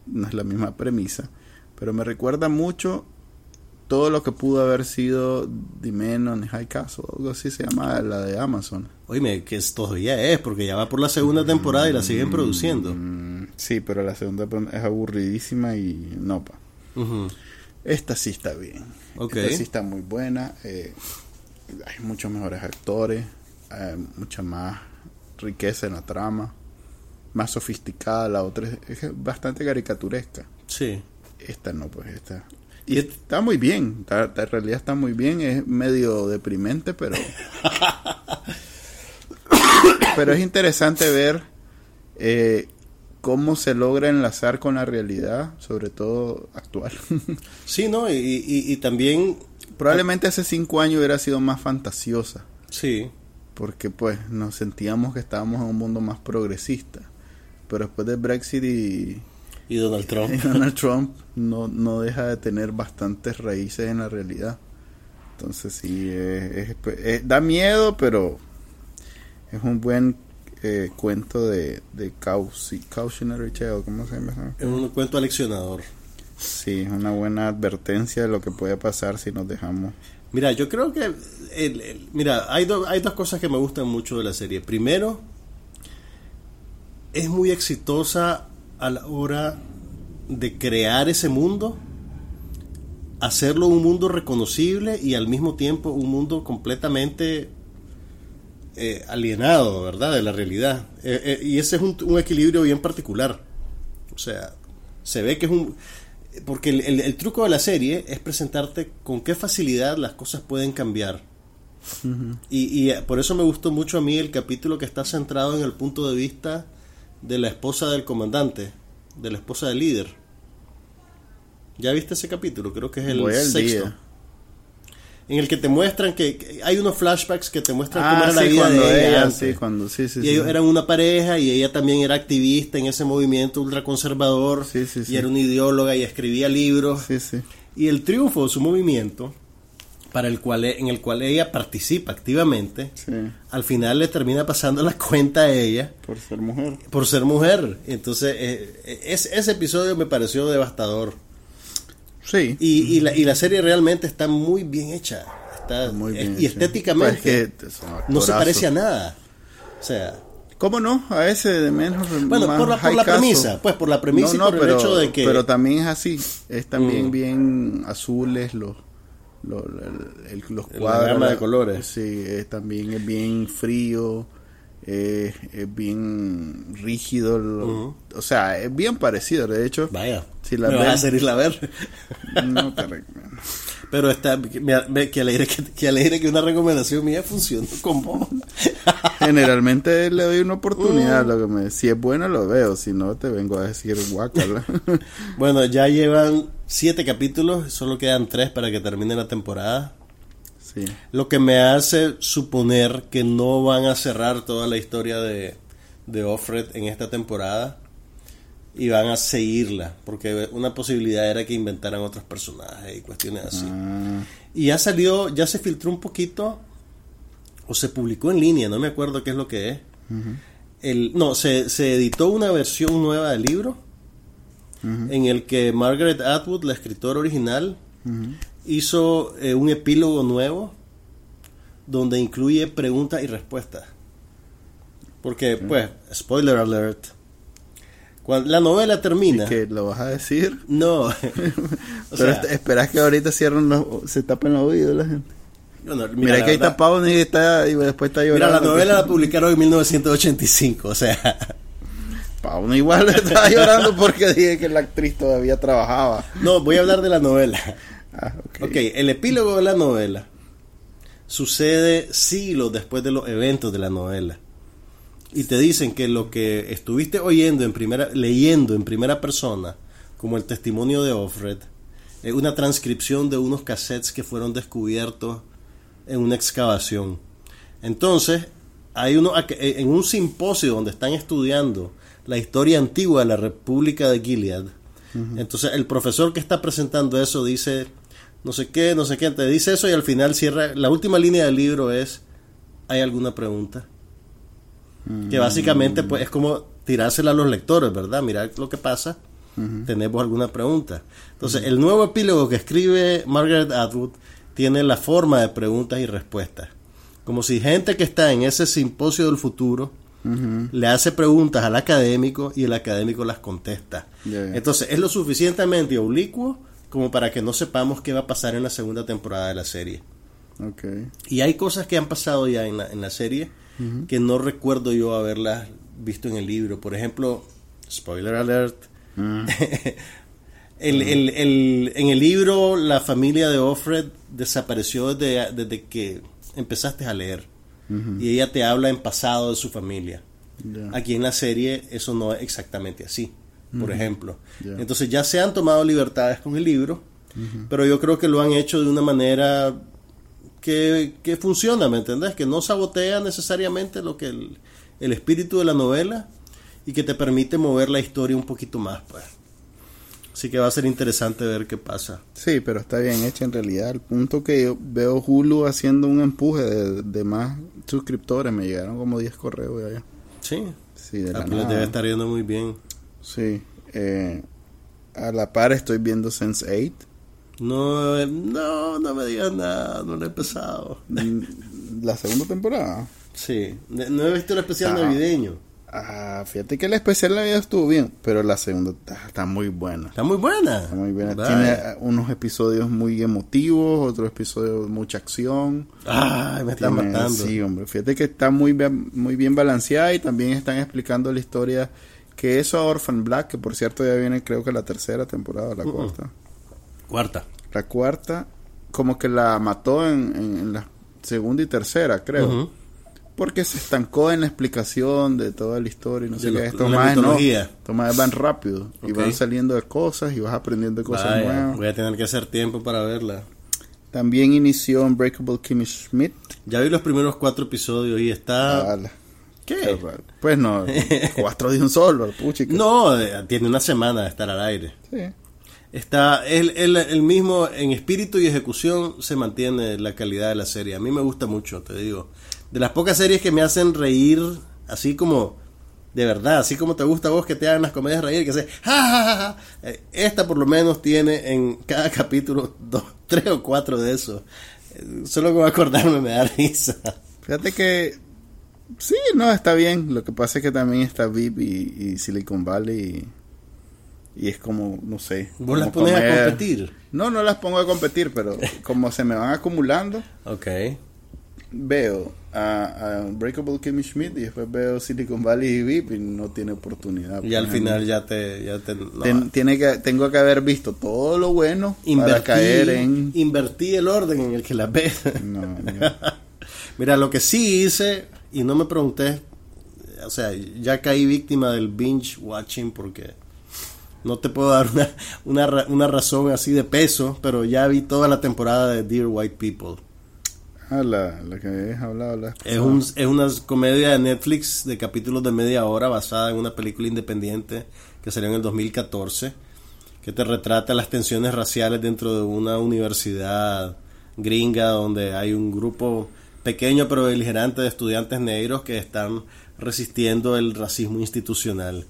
No es la misma premisa. Pero me recuerda mucho todo lo que pudo haber sido The Men on High Castle, algo así se llama la de Amazon. Oye, que todavía es, porque ya va por la segunda temporada y la siguen produciendo. Mm, sí, pero la segunda es aburridísima y no, pa. Esta sí está bien. Esta sí está muy buena. Eh, hay muchos mejores actores, mucha más riqueza en la trama, más sofisticada. La otra es, es bastante caricaturesca. Sí. Esta no, pues esta y está muy bien, en realidad está muy bien, es medio deprimente, pero... <laughs> pero es interesante ver eh, cómo se logra enlazar con la realidad, sobre todo actual. <laughs> sí, ¿no? Y, también... Probablemente hace cinco años hubiera sido más fantasiosa. Sí. Porque pues nos sentíamos que estábamos en un mundo más progresista. Pero después del Brexit y y Donald <laughs> Trump. Donald Trump no, no deja de tener bastantes raíces en la realidad. Entonces sí, da miedo, pero es un buen eh, cuento de, de cautionary tale, ¿cómo se llama? Es un cuento aleccionador. Sí, es una buena advertencia de lo que puede pasar si nos dejamos. Mira, yo creo que, mira, hay, hay dos cosas que me gustan mucho de la serie. Primero, es muy exitosa a la hora de crear ese mundo, hacerlo un mundo reconocible y al mismo tiempo un mundo completamente eh, alienado, ¿verdad?, de la realidad. Eh, eh, y ese es un, equilibrio bien particular. O sea, se ve que es un... Porque el, truco de la serie es presentarte con qué facilidad las cosas pueden cambiar. y, y por eso me gustó mucho a mí el capítulo que está centrado en el punto de vista de la esposa del comandante, de la esposa del líder. ¿Ya viste ese capítulo? Creo que es el sexto. En el que te muestran que, hay unos flashbacks que te muestran cómo ah, era la vida de ella. sí, cuando, sí, y ellos eran una pareja y ella también era activista en ese movimiento ultraconservador. y era una ideóloga y escribía libros. Y el triunfo de su movimiento para el cual e, en el cual ella participa activamente, al final le termina pasando la cuenta a ella por ser mujer. Por ser mujer. Entonces, eh, eh, ese episodio me pareció devastador. Sí. Y, la, y la serie realmente está muy bien hecha. Está, muy bien y estéticamente no se parece a nada. O sea, ¿Cómo no? A ese de menos. Bueno, por la, por la premisa, pues por la premisa y por el hecho de que. Pero también es así. Es también mm. bien azules los los cuadros. de colores. Sí, también es bien frío. es bien rígido. O sea, es bien parecido. De hecho, vaya, si la me vas a irla a ver. no te recomiendo. Pero está, me, que, alegre que, que, alegre que una recomendación mía funcione con vos. <laughs> Generalmente le doy una oportunidad. Lo que me, si es bueno, lo veo. Si no, te vengo a decir guacala. <laughs> bueno, ya llevan siete capítulos. Solo quedan tres para que termine la temporada. Sí. Lo que me hace suponer que no van a cerrar toda la historia de, de Offred en esta temporada y van a seguirla, porque una posibilidad era que inventaran otros personajes y cuestiones así. Ah. Y ya salió, ya se filtró un poquito, o se publicó en línea, no me acuerdo qué es lo que es. el, no, se, se, editó una versión nueva del libro, en el que Margaret Atwood, la escritora original, hizo eh, un epílogo nuevo, donde incluye preguntas y respuestas. Porque, pues, spoiler alert, la novela termina. ¿Y lo vas a decir? No. <laughs> <laughs> Pero esperas que ahorita cierren los, se tapen los oídos la gente. mira, que ahí está Pau y, está, y después está llorando. Mira, la novela la publicaron en 1985, o sea. <laughs> Pau igual estaba llorando porque dije que la actriz todavía trabajaba. No, voy a hablar de la novela. Ah, ok, el epílogo de la novela sucede siglos después de los eventos de la novela y te dicen que lo que estuviste oyendo en primera, leyendo en primera persona, como el testimonio de Offred, es una transcripción de unos cassettes que fueron descubiertos en una excavación. Entonces, hay uno en un simposio donde están estudiando la historia antigua de la República de Gilead. Entonces, el profesor que está presentando eso dice no sé qué, no sé qué, te dice eso y al final cierra la última línea del libro es ¿hay alguna pregunta? Que básicamente pues es como tirársela a los lectores, ¿verdad? Mirar lo que pasa. Tenemos alguna pregunta. Entonces, el nuevo epílogo que escribe Margaret Atwood tiene la forma de preguntas y respuestas. Como si gente que está en ese simposio del futuro le hace preguntas al académico y el académico las contesta. Entonces, es lo suficientemente oblicuo como para que no sepamos qué va a pasar en la segunda temporada de la serie. Y hay cosas que han pasado ya en la, en la serie que no recuerdo yo haberlas visto en el libro. Por ejemplo, spoiler alert. Mm. <laughs> el, el, en el libro la familia de Offred desapareció desde, desde que empezaste a leer. Y ella te habla en pasado de su familia. Aquí en la serie eso no es exactamente así, por ejemplo. Entonces ya se han tomado libertades con el libro, pero yo creo que lo han hecho de una manera que, que funciona, ¿me entendés? Que no sabotea necesariamente lo que el, el espíritu de la novela y que te permite mover la historia un poquito más, pues. Así que va a ser interesante ver qué pasa. Sí, pero está bien hecha en realidad. El punto que yo veo Hulu haciendo un empuje de, más suscriptores, me llegaron como 10 correos de allá. Sí, sí de la debe estar yendo muy bien. Sí, eh, a la par estoy viendo Sense8 no, no, no me digas nada, no lo he empezado. Mm, ¿La segunda temporada? Sí, no he visto el especial ah, navideño. Ah, fíjate que el especial navideño estuvo bien, pero la segunda está, muy buena. Está muy buena. Está muy buena. Tiene unos episodios muy emotivos, otros episodios de mucha acción. Ay, me están matando. Sí, hombre, fíjate que está muy bien, muy bien balanceada y también están explicando la historia que eso a Orphan Black, que por cierto ya viene creo que la tercera temporada, la cuarta. Cuarta. La cuarta, como que la mató en, la segunda y tercera, creo. Porque se estancó en la explicación de toda la historia y no sé qué. Esto más no. Tomás van rápido y van saliendo de cosas y vas aprendiendo cosas nuevas. Voy a tener que hacer tiempo para verla. También inició Unbreakable Kimmy Schmidt. Ya vi los primeros cuatro episodios y está. ¿Qué? Pues no, cuatro de un solo, <laughs> No, eh, tiene una semana de estar al aire. Sí. Está el, el, mismo en espíritu y ejecución se mantiene la calidad de la serie. A mí me gusta mucho, te digo. De las pocas series que me hacen reír, así como de verdad, así como te gusta a vos que te hagan las comedias reír, que se ja, eh, Esta por lo menos tiene en cada <laughs> capítulo dos, tres o cuatro de esos. Eh, solo con acordarme me da risa. Fíjate que sí, no, está bien. Lo que pasa es que también está VIP y, y Silicon Valley. Y y es como, no sé. ¿Vos las pones a competir? No, no las pongo a competir, pero <laughs> como se me van acumulando. Ok. veo a, Breakable Kimmy Schmidt y después veo Silicon Valley y VIP y no tiene oportunidad. Y al final ya te... Ya te tiene que, tengo que haber visto todo lo bueno para caer en... Invertí el orden en el que la ves. <laughs> Mira, lo que sí hice, y no me pregunté, o sea, ya caí víctima del binge watching porque no te puedo dar una, una, una razón así de peso, pero ya vi toda la temporada de Dear White People. Ah, la, la que habías hablado. es, un, es una comedia de Netflix de capítulos de media hora basada en una película independiente que salió en el 2014 que te retrata las tensiones raciales dentro de una universidad gringa donde hay un grupo pequeño pero beligerante de estudiantes negros que están resistiendo el racismo institucional.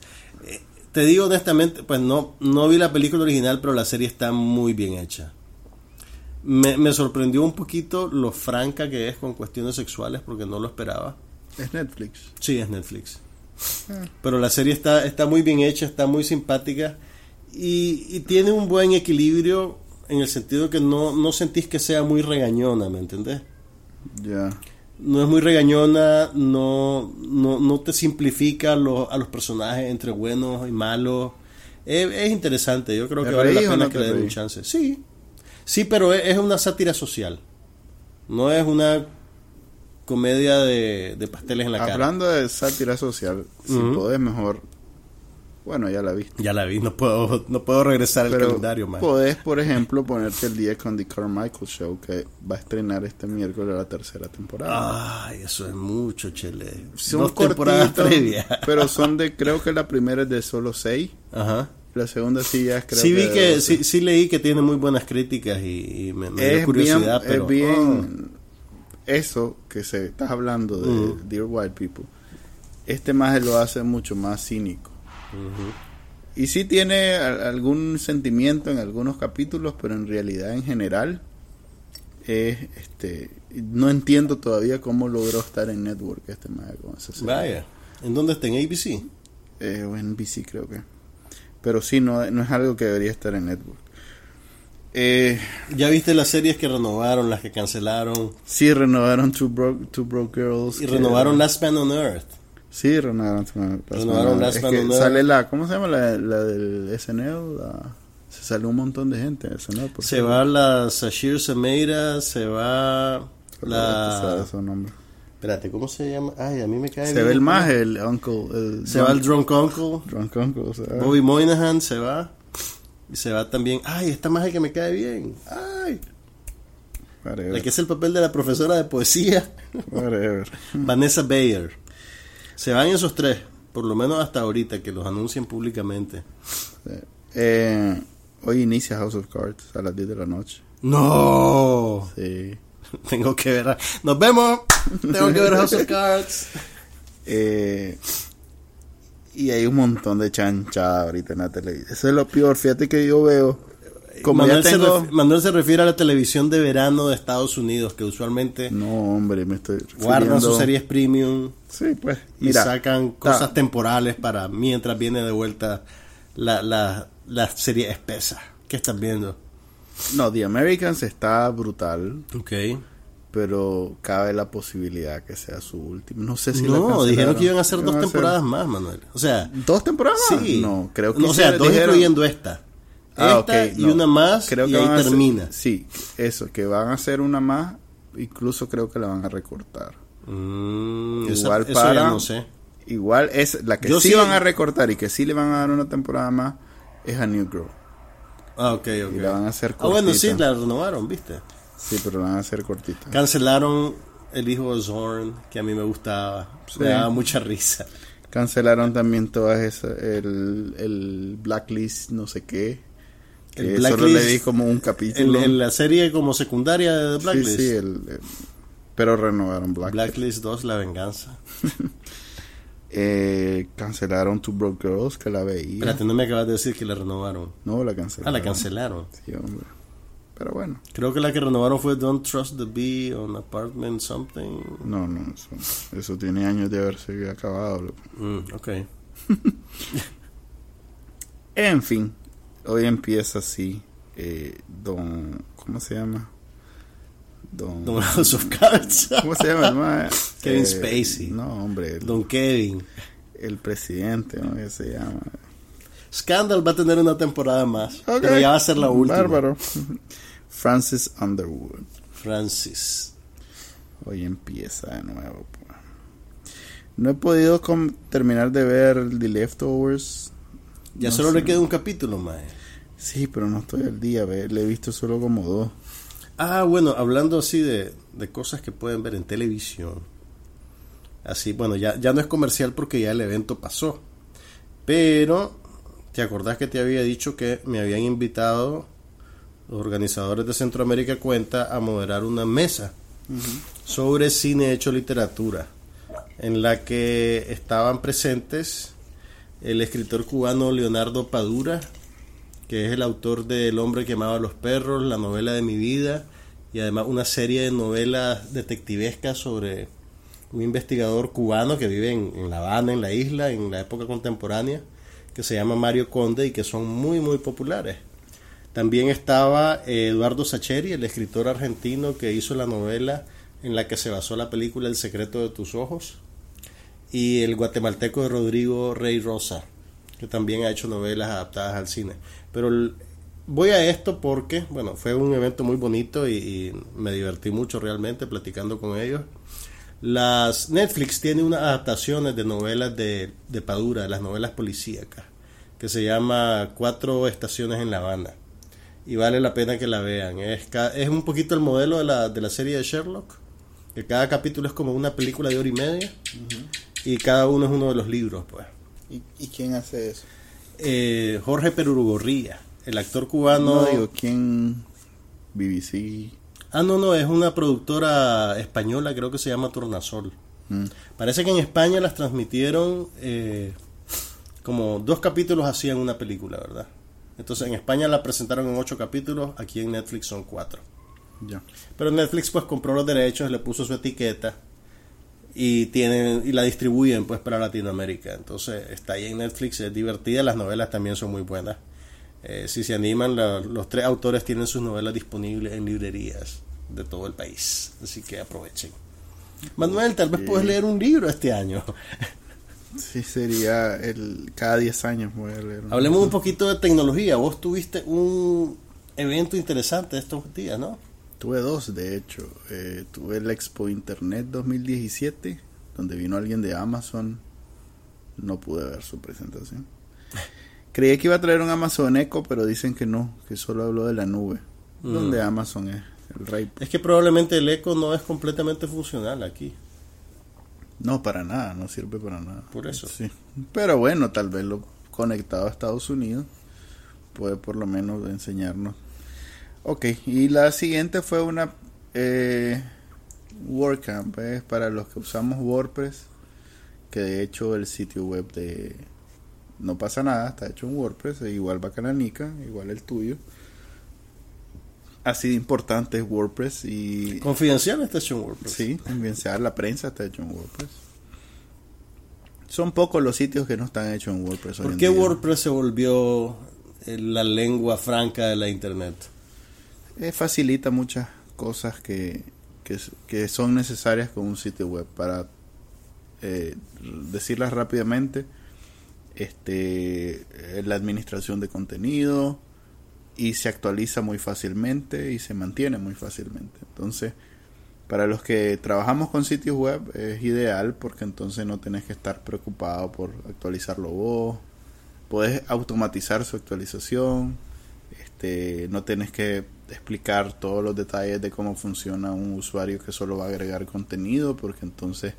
Te digo honestamente, pues no, no vi la película original, pero la serie está muy bien hecha. Me, sorprendió un poquito lo franca que es con cuestiones sexuales porque no lo esperaba. ¿Es Netflix? Sí, es Netflix. Ah. Pero la serie está, está muy bien hecha, está muy simpática y, tiene un buen equilibrio en el sentido que no, no sentís que sea muy regañona, ¿me entendés? Ya. No es muy regañona, no, no, te simplifica a los personajes entre buenos y malos. Es, interesante, yo creo que vale la pena que le den un chance. Sí, Sí, pero es una sátira social. No es una comedia de, pasteles en la cara. Hablando de sátira social, si podés mejor. Bueno, ya la vi. Ya la vi, no puedo, no puedo regresar al calendario más. Podés, por ejemplo, ponerte el día con The Carmichael Show, que va a estrenar este miércoles la tercera temporada. Ay, eso es mucho, chele. Son Dos temporadas previas. Pero son de, <laughs> creo que la primera es de solo seis. Ajá. La segunda sí ya creo sí vi que, sí, sí, leí que tiene muy buenas críticas y, me, dio curiosidad pero, es bien oh. eso que se estás hablando de mm. Dear White People este más lo hace mucho más cínico y sí tiene algún sentimiento en algunos capítulos pero en realidad en general es este no entiendo todavía cómo logró estar en network este con vaya en dónde está en ABC eh, o en BC creo que pero sí, no, no es algo que debería estar en Network. Eh, ¿Ya viste las series que renovaron, las que cancelaron? Sí, renovaron Two Broke, Two Broke Girls. Y renovaron Last Man on Earth. Sí, renovaron, renovaron Last Man on Earth. Sale la, ¿cómo se llama? La, la del SNL. se sale un montón de gente SNL. Se va la Sashir Semeira, se va la... Espérate, ¿cómo se llama? Ay, a mí me cae Se ve el más, el uncle. se va el drunk uncle. Drunk uncle, o sea. Bobby Moynihan se va. Y se va también. Ay, esta más que me cae bien. Ay. La que es el papel de la profesora de poesía. <laughs> Vanessa Bayer. Se van esos tres, por lo menos hasta ahorita, que los anuncien públicamente. Eh, hoy inicia House of Cards a las 10 de la noche. ¡No! Sí. <laughs> Tengo que ver. Nos vemos. Tengo que ver House of Cards. <laughs> Eh, y hay un montón de chanchada ahorita en la televisión. Eso es lo peor. Fíjate que yo veo. Como Manuel, se se refiere a la televisión de verano de Estados Unidos, que usualmente. No, hombre, me estoy. Guardan sus series premium. Sí, pues. y sacan cosas temporales para mientras viene de vuelta la, la, la serie espesa. ¿Qué estás viendo? No, The Americans está brutal. Ok. Pero cabe la posibilidad que sea su último. No sé si No, dijeron que iban a hacer dos temporadas más, Manuel. O sea. ¿Dos temporadas? Sí. No, creo que O sea, dos incluyendo esta. Ah, esta y una más creo y que ahí termina. sí, eso, que van a hacer una más. Incluso creo que la van a recortar. Mm, igual para. no sé. Igual es la que sí, van a recortar y que sí le van a dar una temporada más es a New Girl. Ah, ok, ok. Y la van a hacer cortita. Ah, bueno, sí, la renovaron, ¿viste? Sí, pero la van a hacer cortita. Cancelaron El Hijo de Zorn, que a mí me gustaba. Me daba mucha risa. Cancelaron también todas esas, el, el Blacklist, no sé qué. El solo le di como un capítulo. En, la serie como secundaria de Blacklist. Sí, sí, el, pero renovaron Blacklist. Blacklist 2, La Venganza. <laughs> Eh, cancelaron Two Broke Girls, que la veía. Espérate, no me acabas de decir que la renovaron. No, la cancelaron. Ah, la cancelaron. Sí, hombre. Pero bueno. Creo que la que renovaron fue Don't Trust the Bee on Apartment Something. No, no, eso, tiene años de haberse acabado. Mm, ok. <laughs> en fin, hoy empieza así. Eh, don. ¿Cómo se llama? Don, Don House of Cards. <laughs> ¿Cómo se llama? <laughs> Kevin eh, Spacey. No, hombre. Don Kevin. El presidente, ¿no? ¿Qué se llama? Scandal va a tener una temporada más. Pero ya va a ser la última. Bárbaro. Francis Underwood. Francis. Hoy empieza de nuevo. No he podido terminar de ver The Leftovers. Ya solo le queda un capítulo, más. Sí, pero no estoy al día. Le he visto solo como dos. Ah, bueno, hablando así de, de cosas que pueden ver en televisión. Así, bueno, ya, ya no es comercial porque ya el evento pasó. Pero, ¿te acordás que te había dicho que me habían invitado los organizadores de Centroamérica Cuenta a moderar una mesa sobre cine hecho literatura? en la que estaban presentes el escritor cubano Leonardo Padura, que es el autor de El hombre que amaba a los perros, la novela de mi vida, y además una serie de novelas detectivescas sobre un investigador cubano que vive en, La Habana, en la isla, en la época contemporánea, que se llama Mario Conde y que son muy, muy populares. También estaba Eduardo Sacheri, el escritor argentino que hizo la novela en la que se basó la película El secreto de tus ojos y el guatemalteco de Rodrigo Rey Rosa, que también ha hecho novelas adaptadas al cine. Pero voy a esto porque, bueno, fue un evento muy bonito y, me divertí mucho realmente platicando con ellos. Las Netflix tiene unas adaptaciones de novelas de, de Padura, las novelas policíacas, que se llama Cuatro estaciones en La Habana. Y vale la pena que la vean. Es, es un poquito el modelo de la, de la serie de Sherlock, que cada capítulo es como una película de hora y media y cada uno es uno de los libros, pues. ¿Y, quién hace eso? Eh, Jorge Perurugorría, el actor cubano. No digo, ¿quién? BBC. Ah, no, no, es una productora española, creo que se llama Tornasol. Mm. Parece que en España las transmitieron eh, como dos capítulos hacían una película, ¿verdad? Entonces en España la presentaron en ocho capítulos, aquí en Netflix son cuatro. Ya. Pero Netflix pues compró los derechos, le puso su etiqueta y tienen y la distribuyen pues para Latinoamérica. Entonces está ahí en Netflix es divertida las novelas también son muy buenas. Eh, si se animan los tres autores tienen sus novelas disponibles en librerías de todo el país. Así que aprovechen. Manuel tal vez puedes leer un libro este año. Sí sería el cada 10 años voy a leer hablemos un poquito de tecnología. Vos tuviste un evento interesante estos días no Tuve dos, de hecho. Eh, tuve el Expo Internet 2017, donde vino alguien de Amazon. No pude ver su presentación. <laughs> Creí que iba a traer un Amazon Echo, pero dicen que no, que solo habló de la nube, mm. donde Amazon es el rey. Es que probablemente el Echo no es completamente funcional aquí. No, para nada, no sirve para nada. Por eso. Sí. Pero bueno, tal vez lo conectado a Estados Unidos puede por lo menos enseñarnos Ok, y la siguiente fue una eh, WordCamp, es para los que usamos WordPress, que de hecho el sitio web de No pasa nada, está hecho en WordPress, e igual Bacananica, igual el tuyo. Así de importante es WordPress y... Confidencial está hecho en WordPress. Sí, confidencial, la prensa está hecho en WordPress. Son pocos los sitios que no están hechos en WordPress. ¿Por qué WordPress se volvió la lengua franca de la Internet? Eh, facilita muchas cosas que, que, son necesarias con un sitio web. Para eh, decirlas rápidamente, este, eh, la administración de contenido y se actualiza muy fácilmente y se mantiene muy fácilmente. Entonces, para los que trabajamos con sitios web es ideal porque entonces no tenés que estar preocupado por actualizarlo vos. Puedes automatizar su actualización. Este, no tenés que explicar todos los detalles de cómo funciona un usuario que solo va a agregar contenido, porque entonces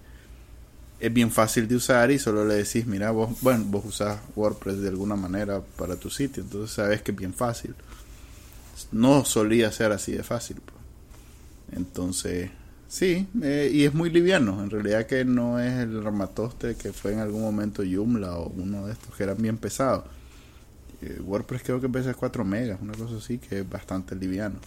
es bien fácil de usar y solo le decís, mira, vos, bueno, vos usás WordPress de alguna manera para tu sitio, entonces sabes que es bien fácil. No solía ser así de fácil. Pues. Entonces, sí, eh, y es muy liviano, en realidad que no es el ramatoste que fue en algún momento Joomla o uno de estos que eran bien pesados WordPress creo que pesa 4 megas, una cosa así, que es bastante liviano.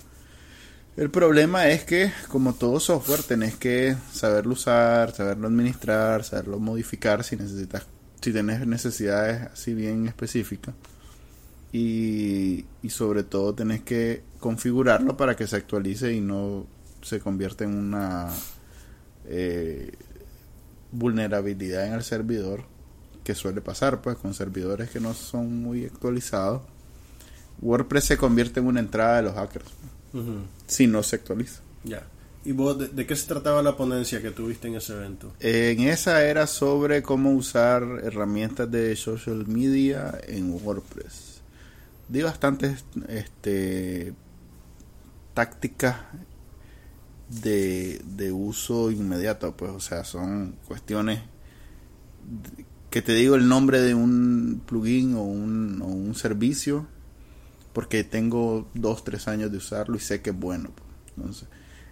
El problema es que, como todo software, tenés que saberlo usar, saberlo administrar, saberlo modificar si necesitas, si tenés necesidades así bien específicas. Y, y sobre todo tenés que configurarlo para que se actualice y no se convierte en una eh, vulnerabilidad en el servidor que suele pasar pues con servidores que no son muy actualizados WordPress se convierte en una entrada de los hackers si no se actualiza ya ¿Y vos de, qué se trataba la ponencia que tuviste en ese evento? En esa era sobre cómo usar herramientas de social media en WordPress. Di bastantes este, tácticas de, de uso inmediato, pues, o sea, son cuestiones que te digo el nombre de un plugin o un, o un servicio porque tengo dos, tres años de usarlo y sé que es bueno. Pues. Entonces,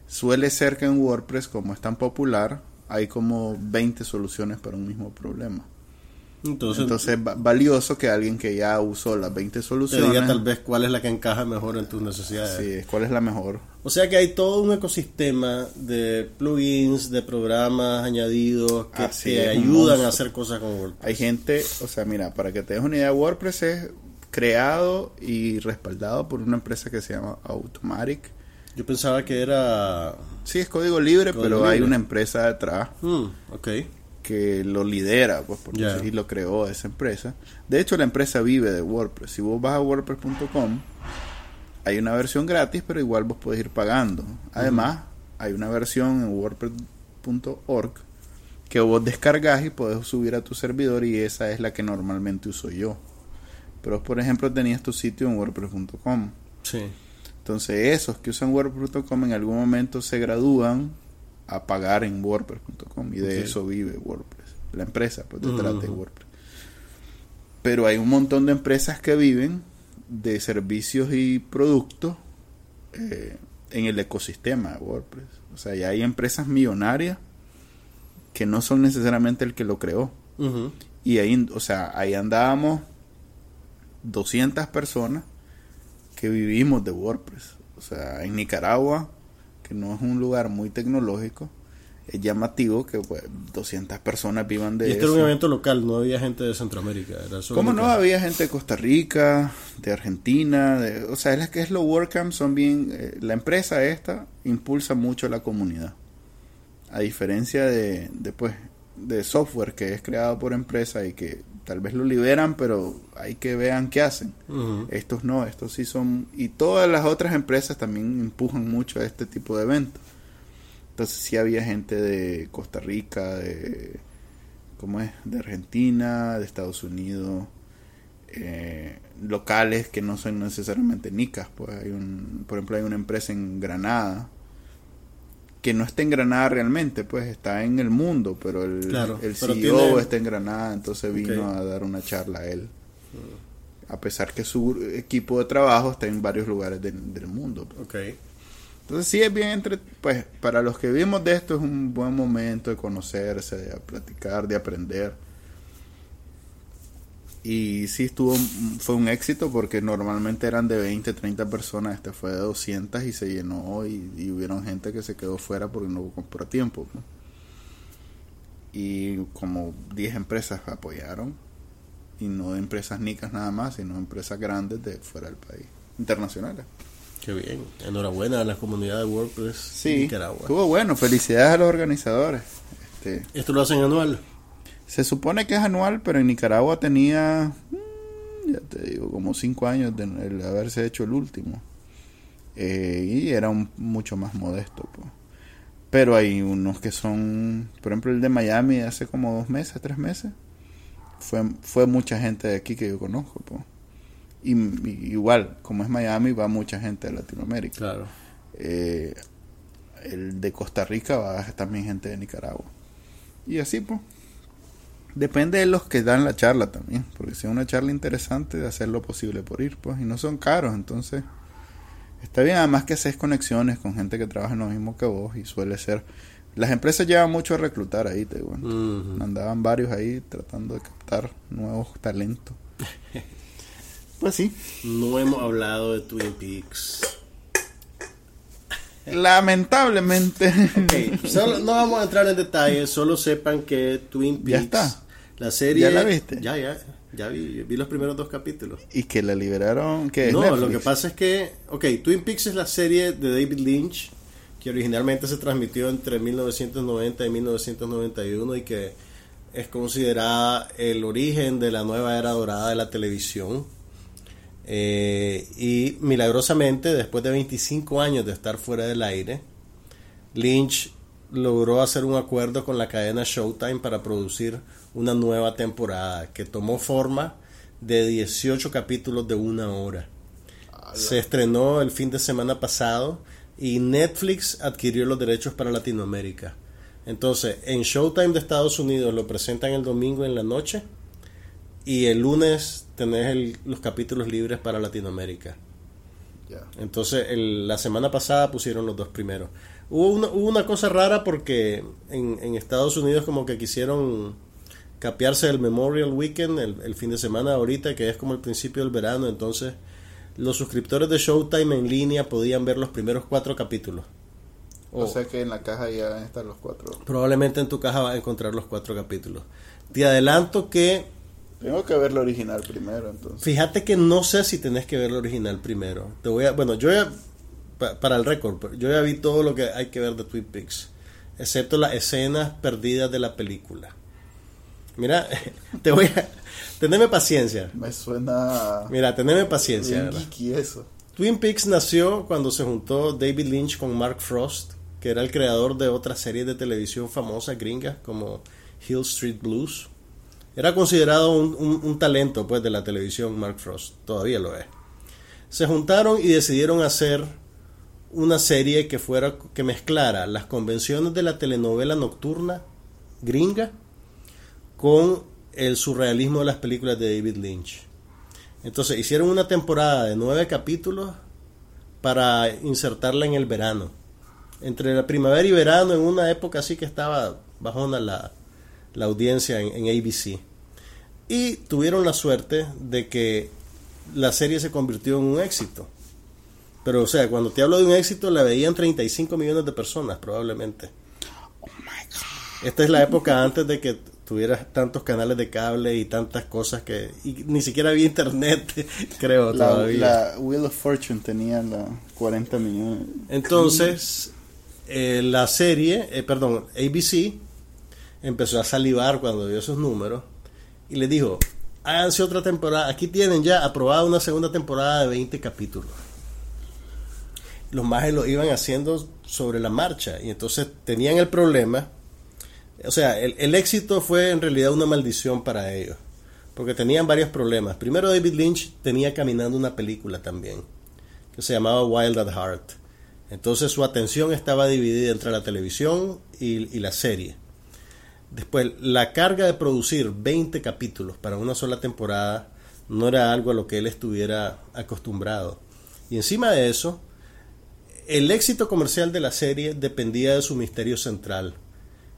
suele ser que en WordPress, como es tan popular, hay como 20 soluciones para un mismo problema. Entonces, Entonces es valioso que alguien que ya usó las 20 soluciones... Te diga tal vez cuál es la que encaja mejor en tus necesidades. Sí, cuál es la mejor. O sea que hay todo un ecosistema de plugins, de programas añadidos que te ayudan a hacer cosas con WordPress. Hay gente, o sea, mira, para que te des una idea, WordPress es creado y respaldado por una empresa que se llama Automatic yo pensaba que era... Sí, es código libre, pero hay una empresa detrás mm, que lo lidera, pues porque yeah. lo creó esa empresa. De hecho, la empresa vive de WordPress. Si vos vas a wordpress.com, hay una versión gratis, pero igual vos podés ir pagando. Además, hay una versión en wordpress.org que vos descargas y podés subir a tu servidor y esa es la que normalmente uso yo. Pero, por ejemplo, tenías tu sitio en wordpress.com. Sí. Entonces esos que usan WordPress.com en algún momento se gradúan a pagar en WordPress.com y de eso vive WordPress. La empresa pues detrás de WordPress. Pero hay un montón de empresas que viven de servicios y productos eh, en el ecosistema de WordPress. O sea, ya hay empresas millonarias que no son necesariamente el que lo creó. Y ahí, o sea, ahí andábamos 200 personas que vivimos de WordPress. O sea, en Nicaragua, que no es un lugar muy tecnológico, es llamativo que pues, 200 personas vivan de y este era un evento local, no había gente de Centroamérica. Era ¿Cómo no? Había gente de Costa Rica, de Argentina, de, o sea, es que es lo WordCamp, son bien, eh, la empresa esta impulsa mucho la comunidad. A diferencia de, de, pues, de software que es creado por empresa y que tal vez lo liberan, pero hay que vean qué hacen. Estos no, estos sí son... Y todas las otras empresas también empujan mucho a este tipo de eventos. Entonces sí había gente de Costa Rica, de... ¿Cómo es? De Argentina, de Estados Unidos, eh, locales que no son necesariamente nicas. Pues hay un, por ejemplo, hay una empresa en Granada que no está en Granada realmente, pues está en el mundo, pero el, el CEO está en Granada, entonces vino a dar una charla a él. A pesar que su equipo de trabajo está en varios lugares del mundo. Pues. Entonces sí es bien entre, pues para los que vivimos de esto es un buen momento de conocerse, de platicar, de aprender y sí estuvo, fue un éxito porque normalmente eran de 20, 30 personas, este fue de 200 y se llenó y, y hubieron gente que se quedó fuera porque no compró a tiempo. Y como 10 empresas apoyaron, y no de empresas nicas nada más, sino empresas grandes de fuera del país, internacionales. Qué bien, enhorabuena a la comunidad de WordPress sí, Nicaragua. Estuvo bueno, felicidades a los organizadores. Este, ¿Esto lo hacen anual? Se supone que es anual, pero en Nicaragua tenía, mm, ya te digo, como cinco años de haberse hecho el último. Eh, y era mucho más modesto. Pues. Pero hay unos que son, por ejemplo, el de Miami hace como dos meses, tres meses. Fue, fue mucha gente de aquí que yo conozco. Pues. Y, igual, como es Miami, va mucha gente de Latinoamérica. Claro. Eh, el de Costa Rica va también gente de Nicaragua. Y así, pues. Depende de los que dan la charla también, porque si es una charla interesante, de hacer lo posible por ir, pues, y no son caros, entonces está bien, además que haces conexiones con gente que trabaja en lo mismo que vos y suele ser... Las empresas llevan mucho a reclutar ahí, te digo. Mandaban varios ahí tratando de captar nuevos talentos. <laughs> pues sí. No hemos hablado de Twin Peaks. Lamentablemente. <laughs> no vamos a entrar en detalles, solo sepan que Twin Peaks. Ya está. La serie. ¿Ya la viste? Ya, ya. Ya vi, vi los primeros dos capítulos. ¿Y que la liberaron? que No, lo que pasa es que. Ok, Twin Peaks es la serie de David Lynch que originalmente se transmitió entre 1990 y 1991 y que es considerada el origen de la nueva era dorada de la televisión. Eh, y milagrosamente, después de 25 años de estar fuera del aire, Lynch logró hacer un acuerdo con la cadena Showtime para producir una nueva temporada que tomó forma de 18 capítulos de una hora. Se estrenó el fin de semana pasado y Netflix adquirió los derechos para Latinoamérica. Entonces, en Showtime de Estados Unidos lo presentan el domingo en la noche y el lunes tenés los capítulos libres para Latinoamérica. Entonces, la semana pasada pusieron los dos primeros. Hubo una, hubo una cosa rara porque en, Estados Unidos como que quisieron capearse el Memorial Weekend, el, fin de semana ahorita, que es como el principio del verano. Entonces, los suscriptores de Showtime en línea podían ver los primeros cuatro capítulos. O, sea que en la caja ya están los cuatro. Probablemente en tu caja vas a encontrar los cuatro capítulos. Te adelanto que tengo que ver la original primero, entonces. Fíjate que no sé si tenés que ver la original primero. Te voy a, bueno, yo ya, para el récord, yo ya vi todo lo que hay que ver de Twin Peaks, excepto las escenas perdidas de la película. Mira, <laughs> te voy a, teneme paciencia. Me suena. Mira, teneme paciencia. eso. Twin Peaks nació cuando se juntó David Lynch con Mark Frost, que era el creador de otras series de televisión famosas gringas como Hill Street Blues era considerado un, talento pues, de la televisión Mark Frost, todavía lo es. Se juntaron y decidieron hacer una serie que fuera que mezclara las convenciones de la telenovela nocturna gringa con el surrealismo de las películas de David Lynch. Entonces hicieron una temporada de nueve capítulos para insertarla en el verano. Entre la primavera y verano, en una época así que estaba bajona la, la audiencia en, ABC. Y tuvieron la suerte de que la serie se convirtió en un éxito. Pero, o sea, cuando te hablo de un éxito, la veían 35 millones de personas, probablemente. Oh Esta es la época antes de que tuvieras tantos canales de cable y tantas cosas que. Y ni siquiera había internet, <laughs> creo, la, todavía. La Wheel of Fortune tenía la 40 millones. Entonces, eh, la serie, eh, perdón, ABC empezó a salivar cuando vio esos números y le dijo, háganse otra temporada, aquí tienen ya aprobada una segunda temporada de 20 capítulos. Los mages lo iban haciendo sobre la marcha y entonces tenían el problema, o sea, el, el éxito fue en realidad una maldición para ellos, porque tenían varios problemas. Primero David Lynch tenía caminando una película también, que se llamaba Wild at Heart. Entonces su atención estaba dividida entre la televisión y, y la serie. Después, la carga de producir 20 capítulos para una sola temporada no era algo a lo que él estuviera acostumbrado. Y encima de eso, el éxito comercial de la serie dependía de su misterio central,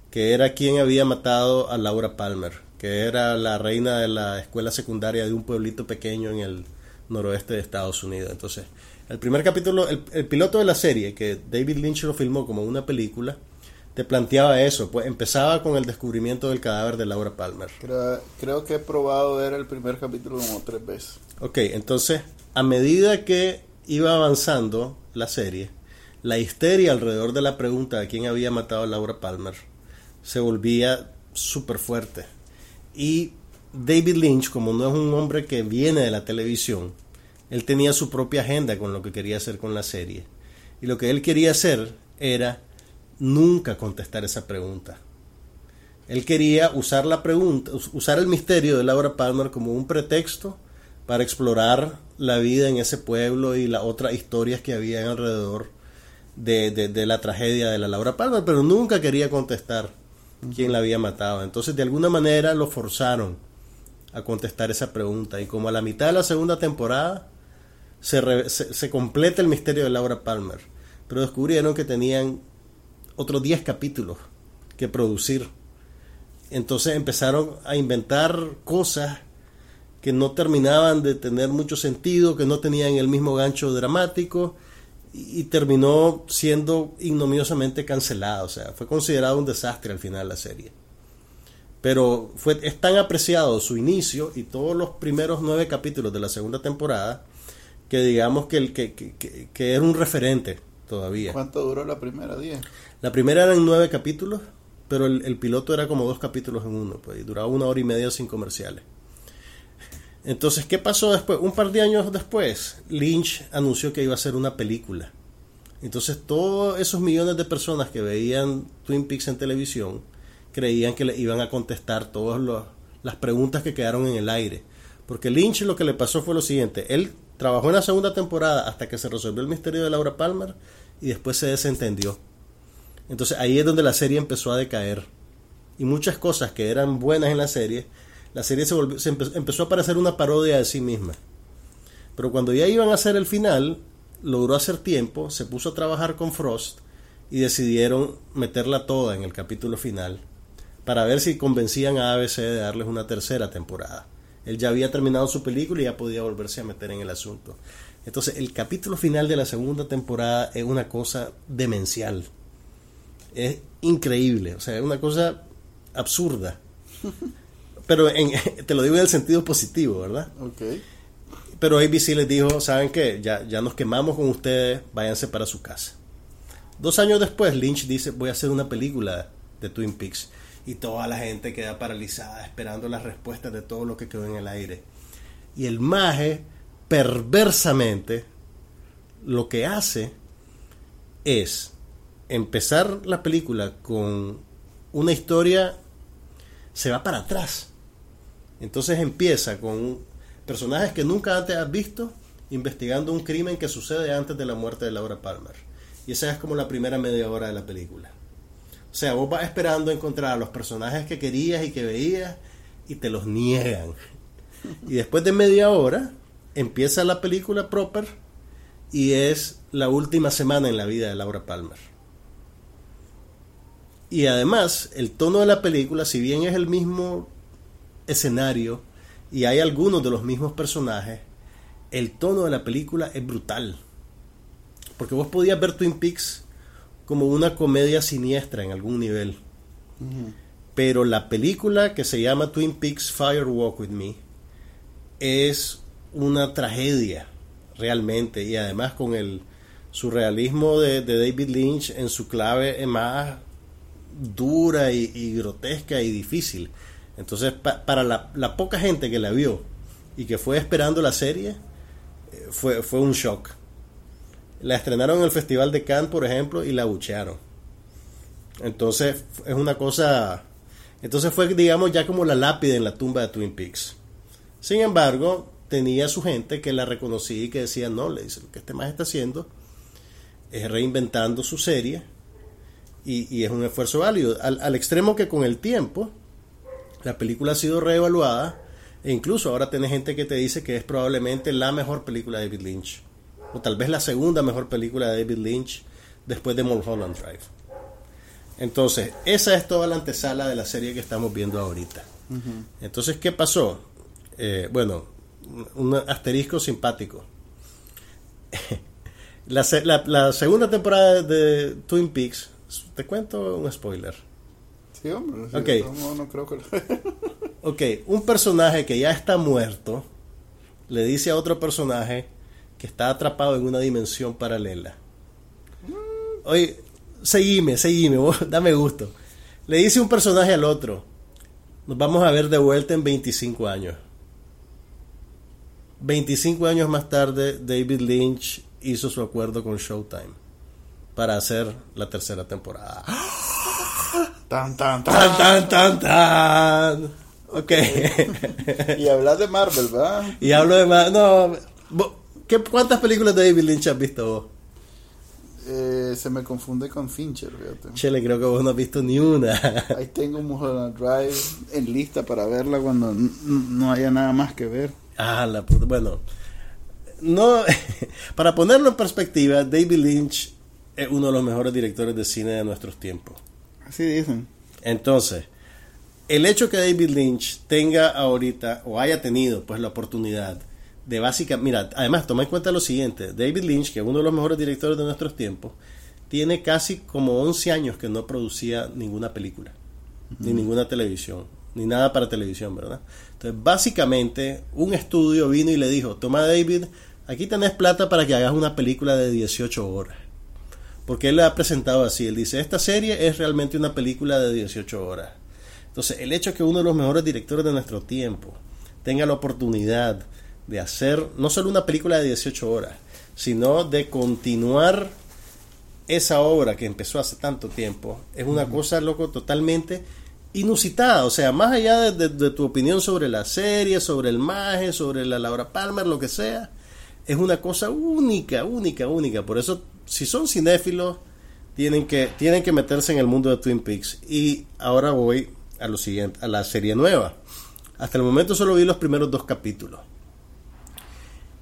que era quien había matado a Laura Palmer, que era la reina de la escuela secundaria de un pueblito pequeño en el noroeste de Estados Unidos. Entonces, el primer capítulo, el, el piloto de la serie, que David Lynch lo filmó como una película, te planteaba eso. Pues empezaba con el descubrimiento del cadáver de Laura Palmer. Creo, que he probado ver el primer capítulo como tres veces. Ok, entonces, a medida que iba avanzando la serie, la histeria alrededor de la pregunta de quién había matado a Laura Palmer se volvía súper fuerte. Y David Lynch, como no es un hombre que viene de la televisión, él tenía su propia agenda con lo que quería hacer con la serie. Y lo que él quería hacer era nunca contestar esa pregunta. Él quería usar la pregunta, usar el misterio de Laura Palmer como un pretexto para explorar la vida en ese pueblo y las otras historias que había alrededor de, de, la tragedia de la Laura Palmer, pero nunca quería contestar quién la había matado. Entonces, de alguna manera lo forzaron a contestar esa pregunta. Y como a la mitad de la segunda temporada se, se completa el misterio de Laura Palmer, pero descubrieron que tenían otros 10 capítulos que producir. Entonces empezaron a inventar cosas que no terminaban de tener mucho sentido, que no tenían el mismo gancho dramático y terminó siendo ignominiosamente cancelado. O sea, fue considerado un desastre al final la serie. Pero fue, es tan apreciado su inicio y todos los primeros nueve capítulos de la segunda temporada que digamos que, el, que, que, que era un referente todavía. ¿Cuánto duró la primera? ¿Diez? La primera eran nueve capítulos, pero el, piloto era como dos capítulos en uno, pues, y duraba una hora y media sin comerciales. Entonces, ¿qué pasó después? Un par de años después, Lynch anunció que iba a hacer una película. Entonces, todos esos millones de personas que veían Twin Peaks en televisión creían que le iban a contestar todas las preguntas que quedaron en el aire. Porque Lynch lo que le pasó fue lo siguiente: él trabajó en la segunda temporada hasta que se resolvió el misterio de Laura Palmer y después se desentendió. Entonces, ahí es donde la serie empezó a decaer. Y muchas cosas que eran buenas en la serie la serie se, volvió, empezó a parecer una parodia de sí misma. Pero cuando ya iban a hacer el final, logró hacer tiempo, se puso a trabajar con Frost y decidieron meterla toda en el capítulo final para ver si convencían a ABC de darles una tercera temporada. Él ya había terminado su película y ya podía volverse a meter en el asunto. Entonces, el capítulo final de la segunda temporada es una cosa demencial. Es increíble, o sea, es una cosa absurda. <laughs> pero en, <laughs> te lo digo en el sentido positivo, ¿verdad? Ok. Pero ABC les dijo, ¿saben qué? Ya, ya nos quemamos con ustedes, váyanse para su casa. Dos años después, Lynch dice, voy a hacer una película de Twin Peaks. Y toda la gente queda paralizada esperando las respuestas de todo lo que quedó en el aire. Y el maje, perversamente, lo que hace es empezar la película con una historia, se va para atrás entonces empieza con personajes que nunca antes has visto investigando un crimen que sucede antes de la muerte de Laura Palmer. Y esa es como la primera media hora de la película. O sea, vos vas esperando encontrar a los personajes que querías y que veías y te los niegan. Y después de media hora empieza la película proper y es la última semana en la vida de Laura Palmer. Y además, el tono de la película, si bien es el mismo escenario y hay algunos de los mismos personajes, el tono de la película es brutal. Porque vos podías ver Twin Peaks como una comedia siniestra en algún nivel. Pero la película que se llama Twin Peaks Fire Walk With Me es una tragedia realmente y además con el surrealismo de, David Lynch en su clave más dura y grotesca y difícil. Entonces, para la, poca gente que la vio y que fue esperando la serie, eh, fue, fue un shock. La estrenaron en el Festival de Cannes, por ejemplo, y la buchearon. Entonces, es una cosa... Entonces fue, digamos, ya como la lápida en la tumba de Twin Peaks. Sin embargo, tenía su gente que la reconocía y que decía, no, le dice, lo que este más está haciendo es reinventando su serie y, es un esfuerzo válido. Al extremo que con el tiempo la película ha sido reevaluada e incluso ahora tiene gente que te dice que es probablemente la mejor película de David Lynch. O tal vez la segunda mejor película de David Lynch después de Mulholland Drive. Entonces, esa es toda la antesala de la serie que estamos viendo ahorita. Entonces, ¿qué pasó? Eh, bueno, un asterisco simpático. <laughs> la, la segunda temporada de Twin Peaks, te cuento un spoiler <laughs> ok, un personaje que ya está muerto le dice a otro personaje que está atrapado en una dimensión paralela. Oye, seguime, seguime, <laughs> dame gusto. Le dice un personaje al otro, nos vamos a ver de vuelta en 25 años. 25 años más tarde, David Lynch hizo su acuerdo con Showtime para hacer la tercera temporada. Tan, tan, tan. Tan, tan, tan, Ok. <laughs> y hablas de Marvel, ¿verdad? Y hablo de Marvel. No. ¿qué, ¿Cuántas películas de David Lynch has visto vos? Eh, se me confunde con Fincher, fíjate. Chele, creo que vos no has visto ni una. <laughs> Ahí tengo Mulholland Drive en lista para verla cuando no haya nada más que ver. Ah, la puta. Bueno, no. <laughs> para ponerlo en perspectiva, David Lynch es uno de los mejores directores de cine de nuestros tiempos. Así dicen. Entonces, el hecho que David Lynch tenga ahorita o haya tenido pues la oportunidad de básicamente, mira, además toma en cuenta lo siguiente, David Lynch, que es uno de los mejores directores de nuestros tiempos, tiene casi como 11 años que no producía ninguna película, ni ninguna televisión, ni nada para televisión, ¿verdad? Entonces, básicamente, un estudio vino y le dijo, toma David, aquí tenés plata para que hagas una película de 18 horas Porque él la ha presentado así. Él dice, esta serie es realmente una película de 18 horas. Entonces, el hecho de que uno de los mejores directores de nuestro tiempo tenga la oportunidad de hacer no solo una película de 18 horas, sino de continuar esa obra que empezó hace tanto tiempo, es una cosa, loco, totalmente inusitada. O sea, más allá de, tu opinión sobre la serie, sobre el maje, sobre la Laura Palmer, lo que sea, es una cosa única, única, única. Por eso, si son cinéfilos, tienen que, tienen que meterse en el mundo de Twin Peaks. Y ahora voy a lo siguiente, a la serie nueva. Hasta el momento solo vi los primeros dos capítulos.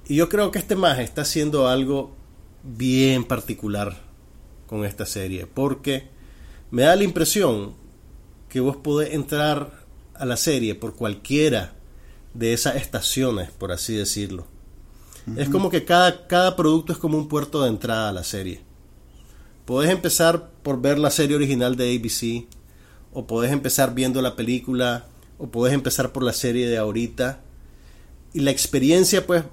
Y yo creo que este maje está haciendo algo bien particular con esta serie. Porque me da la impresión que vos podés entrar a la serie por cualquiera de esas estaciones, por así decirlo. Es como que cada, cada producto es como un puerto de entrada a la serie. Podés empezar por ver la serie original de ABC, o podés empezar viendo la película, o podés empezar por la serie de ahorita. Y la experiencia, pues,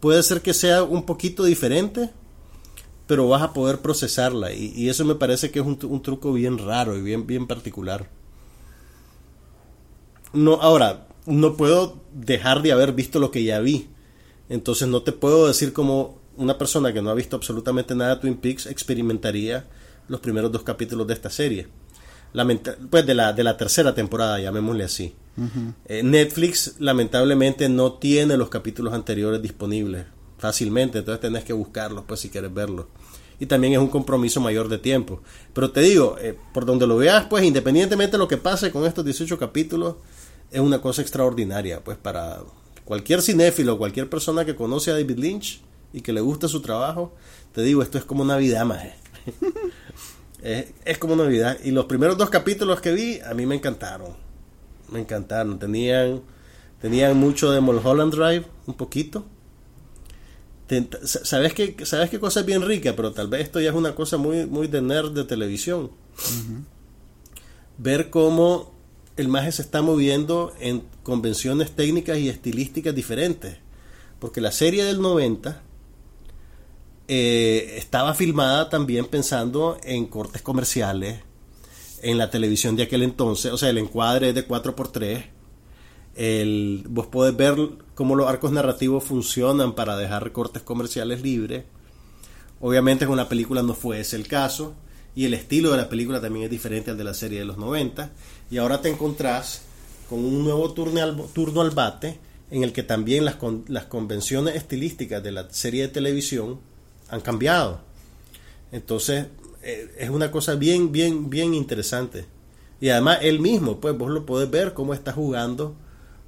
puede ser que sea un poquito diferente, pero vas a poder procesarla. Y, eso me parece que es un, truco bien raro y bien, bien particular. No, ahora, no puedo dejar de haber visto lo que ya vi. Entonces no te puedo decir como una persona que no ha visto absolutamente nada de Twin Peaks experimentaría los primeros dos capítulos de esta serie. pues de la, de la tercera temporada, llamémosle así. Eh, Netflix lamentablemente no tiene los capítulos anteriores disponibles fácilmente, entonces tenés que buscarlos pues si quieres verlos. Y también es un compromiso mayor de tiempo. Pero te digo, eh, por donde lo veas, pues independientemente de lo que pase con estos 18 capítulos, es una cosa extraordinaria, pues para cualquier cinéfilo, cualquier persona que conoce a David Lynch y que le gusta su trabajo, te digo, esto es como Navidad, más. <laughs> es, es como Navidad. Y los primeros dos capítulos que vi, a mí me encantaron. Me encantaron. Tenían, tenían mucho de Mulholland Drive, un poquito ¿Sabes qué, ¿Sabes qué cosa es bien rica? Pero tal vez esto ya es una cosa muy, muy de nerd de televisión. Ver cómo el maje se está moviendo en convenciones técnicas y estilísticas diferentes. Porque la serie del 90 eh, estaba filmada también pensando en cortes comerciales, en la televisión de aquel entonces, o sea, el encuadre es de 4x3 el, vos podés ver cómo los arcos narrativos funcionan para dejar recortes comerciales libres. Obviamente con una película no fue ese el caso. Y el estilo de la película también es diferente al de la serie de los 90. Y ahora te encontrás con un nuevo turno al, bate en el que también las, las convenciones estilísticas de la serie de televisión han cambiado. Entonces, eh, es una cosa bien, bien, bien interesante. Y además él mismo, pues vos lo podés ver cómo está jugando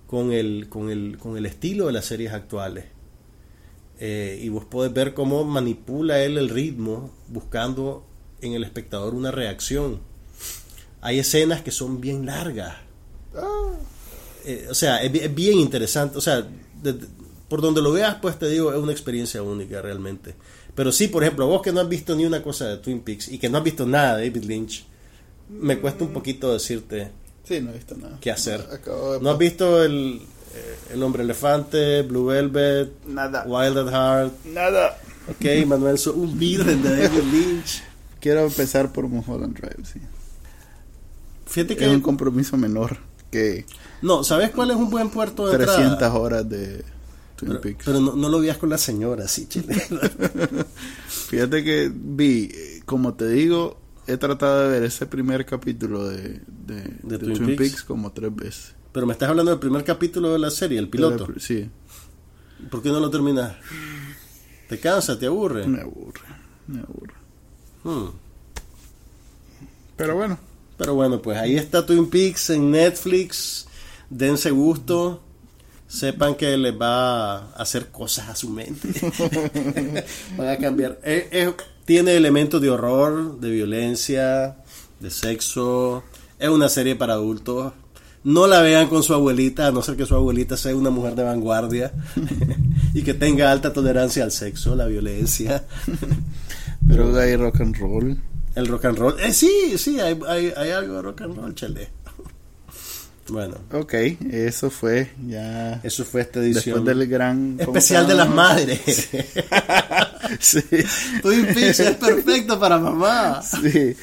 con el, con el, con el estilo de las series actuales. Eh, y vos podés ver cómo manipula él el ritmo buscando en el espectador una reacción. Hay escenas que son bien largas. Eh, o sea, es, bien interesante. O sea, por donde lo veas, pues te digo, es una experiencia única realmente. Pero sí, por ejemplo, vos que no has visto ni una cosa de Twin Peaks y que no has visto nada de David Lynch, me cuesta un poquito decirte Sí, no he visto nada. ¿Qué hacer? ¿No has visto el, eh, el Hombre Elefante, Blue Velvet? Nada. Wild at Heart. Nada. Ok, Manuel, un <laughs> virgen de David Lynch. Quiero empezar por Mulholland Drive, sí. Fíjate que... Es un compromiso menor que... No, ¿sabes cuál es un buen puerto de 300 horas de Twin Peaks. Pero no, lo veas con la señora, sí, chile. <laughs> Fíjate que vi, como te digo, he tratado de ver ese primer capítulo de, de, Twin, Peaks? como tres veces. Pero me estás hablando del primer capítulo de la serie, el piloto. sí. ¿Por qué no lo terminas? ¿Te cansa? ¿Te aburre? Me aburre, me aburre. Hmm. Pero bueno. Pero bueno, pues ahí está Twin Peaks en Netflix. Dense gusto. Sepan que les va a hacer cosas a su mente. <laughs> Van a cambiar. Eh, eh, tiene elementos de horror, de violencia, de sexo. Es una serie para adultos. No la vean con su abuelita, a no ser que su abuelita sea una mujer de vanguardia <laughs> y que tenga alta tolerancia al sexo, la violencia. <laughs> Pero hay rock and roll. El rock and roll. Eh, sí, sí, hay, hay, algo de rock and roll, chale. <laughs> Bueno. Ok, eso fue ya. Eso fue esta edición. Después del gran. Especial de las madres. <laughs> sí. Twin Peaks es perfecto para mamá. Sí.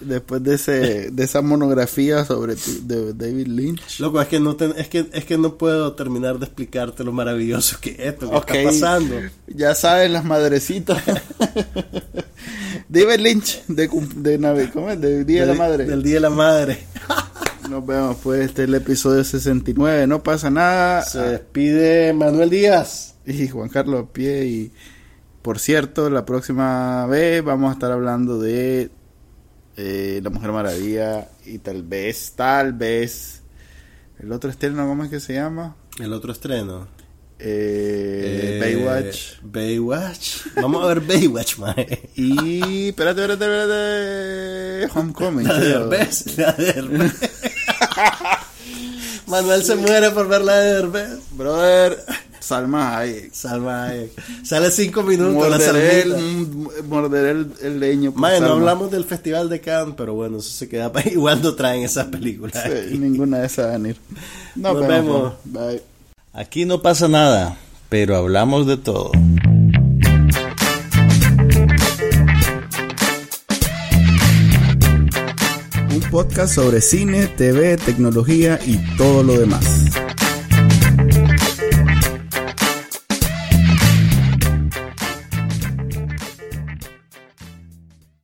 Después de ese de esa monografía sobre de David Lynch. Loco, es que no es que es que no puedo terminar de explicarte lo maravilloso que es esto que está pasando. Ya saben las madrecitas. <laughs> David Lynch de de, ¿cómo es? de Día de, la Madre. Del Día de la Madre. <laughs> Nos vemos pues, este es el episodio 69, no pasa nada. Se despide Manuel Díaz. Y Juan Carlos Pie y por cierto, la próxima vez vamos a estar hablando de eh, La Mujer Maravilla y tal vez, tal vez el otro estreno, ¿cómo es que se llama? El otro estreno. Eh, eh, Baywatch. Baywatch. Vamos a ver Baywatch, mae. Y espérate, espérate, espérate. Homecoming. La de Herbes. La de Herbes. Manuel se muere por ver la de Herbes. Brother. Salma Hayek. Salma Hayek. Sale cinco minutos morderé la el, morderé el, el leño. Mae, no hablamos del Festival de Cannes, pero bueno, eso se queda para <laughs> igual no traen esas películas. Sí, ninguna de esas van a ir. Nos, vemos. Bye. Aquí no pasa nada, pero hablamos de todo. Un podcast sobre cine, TV, tecnología y todo lo demás.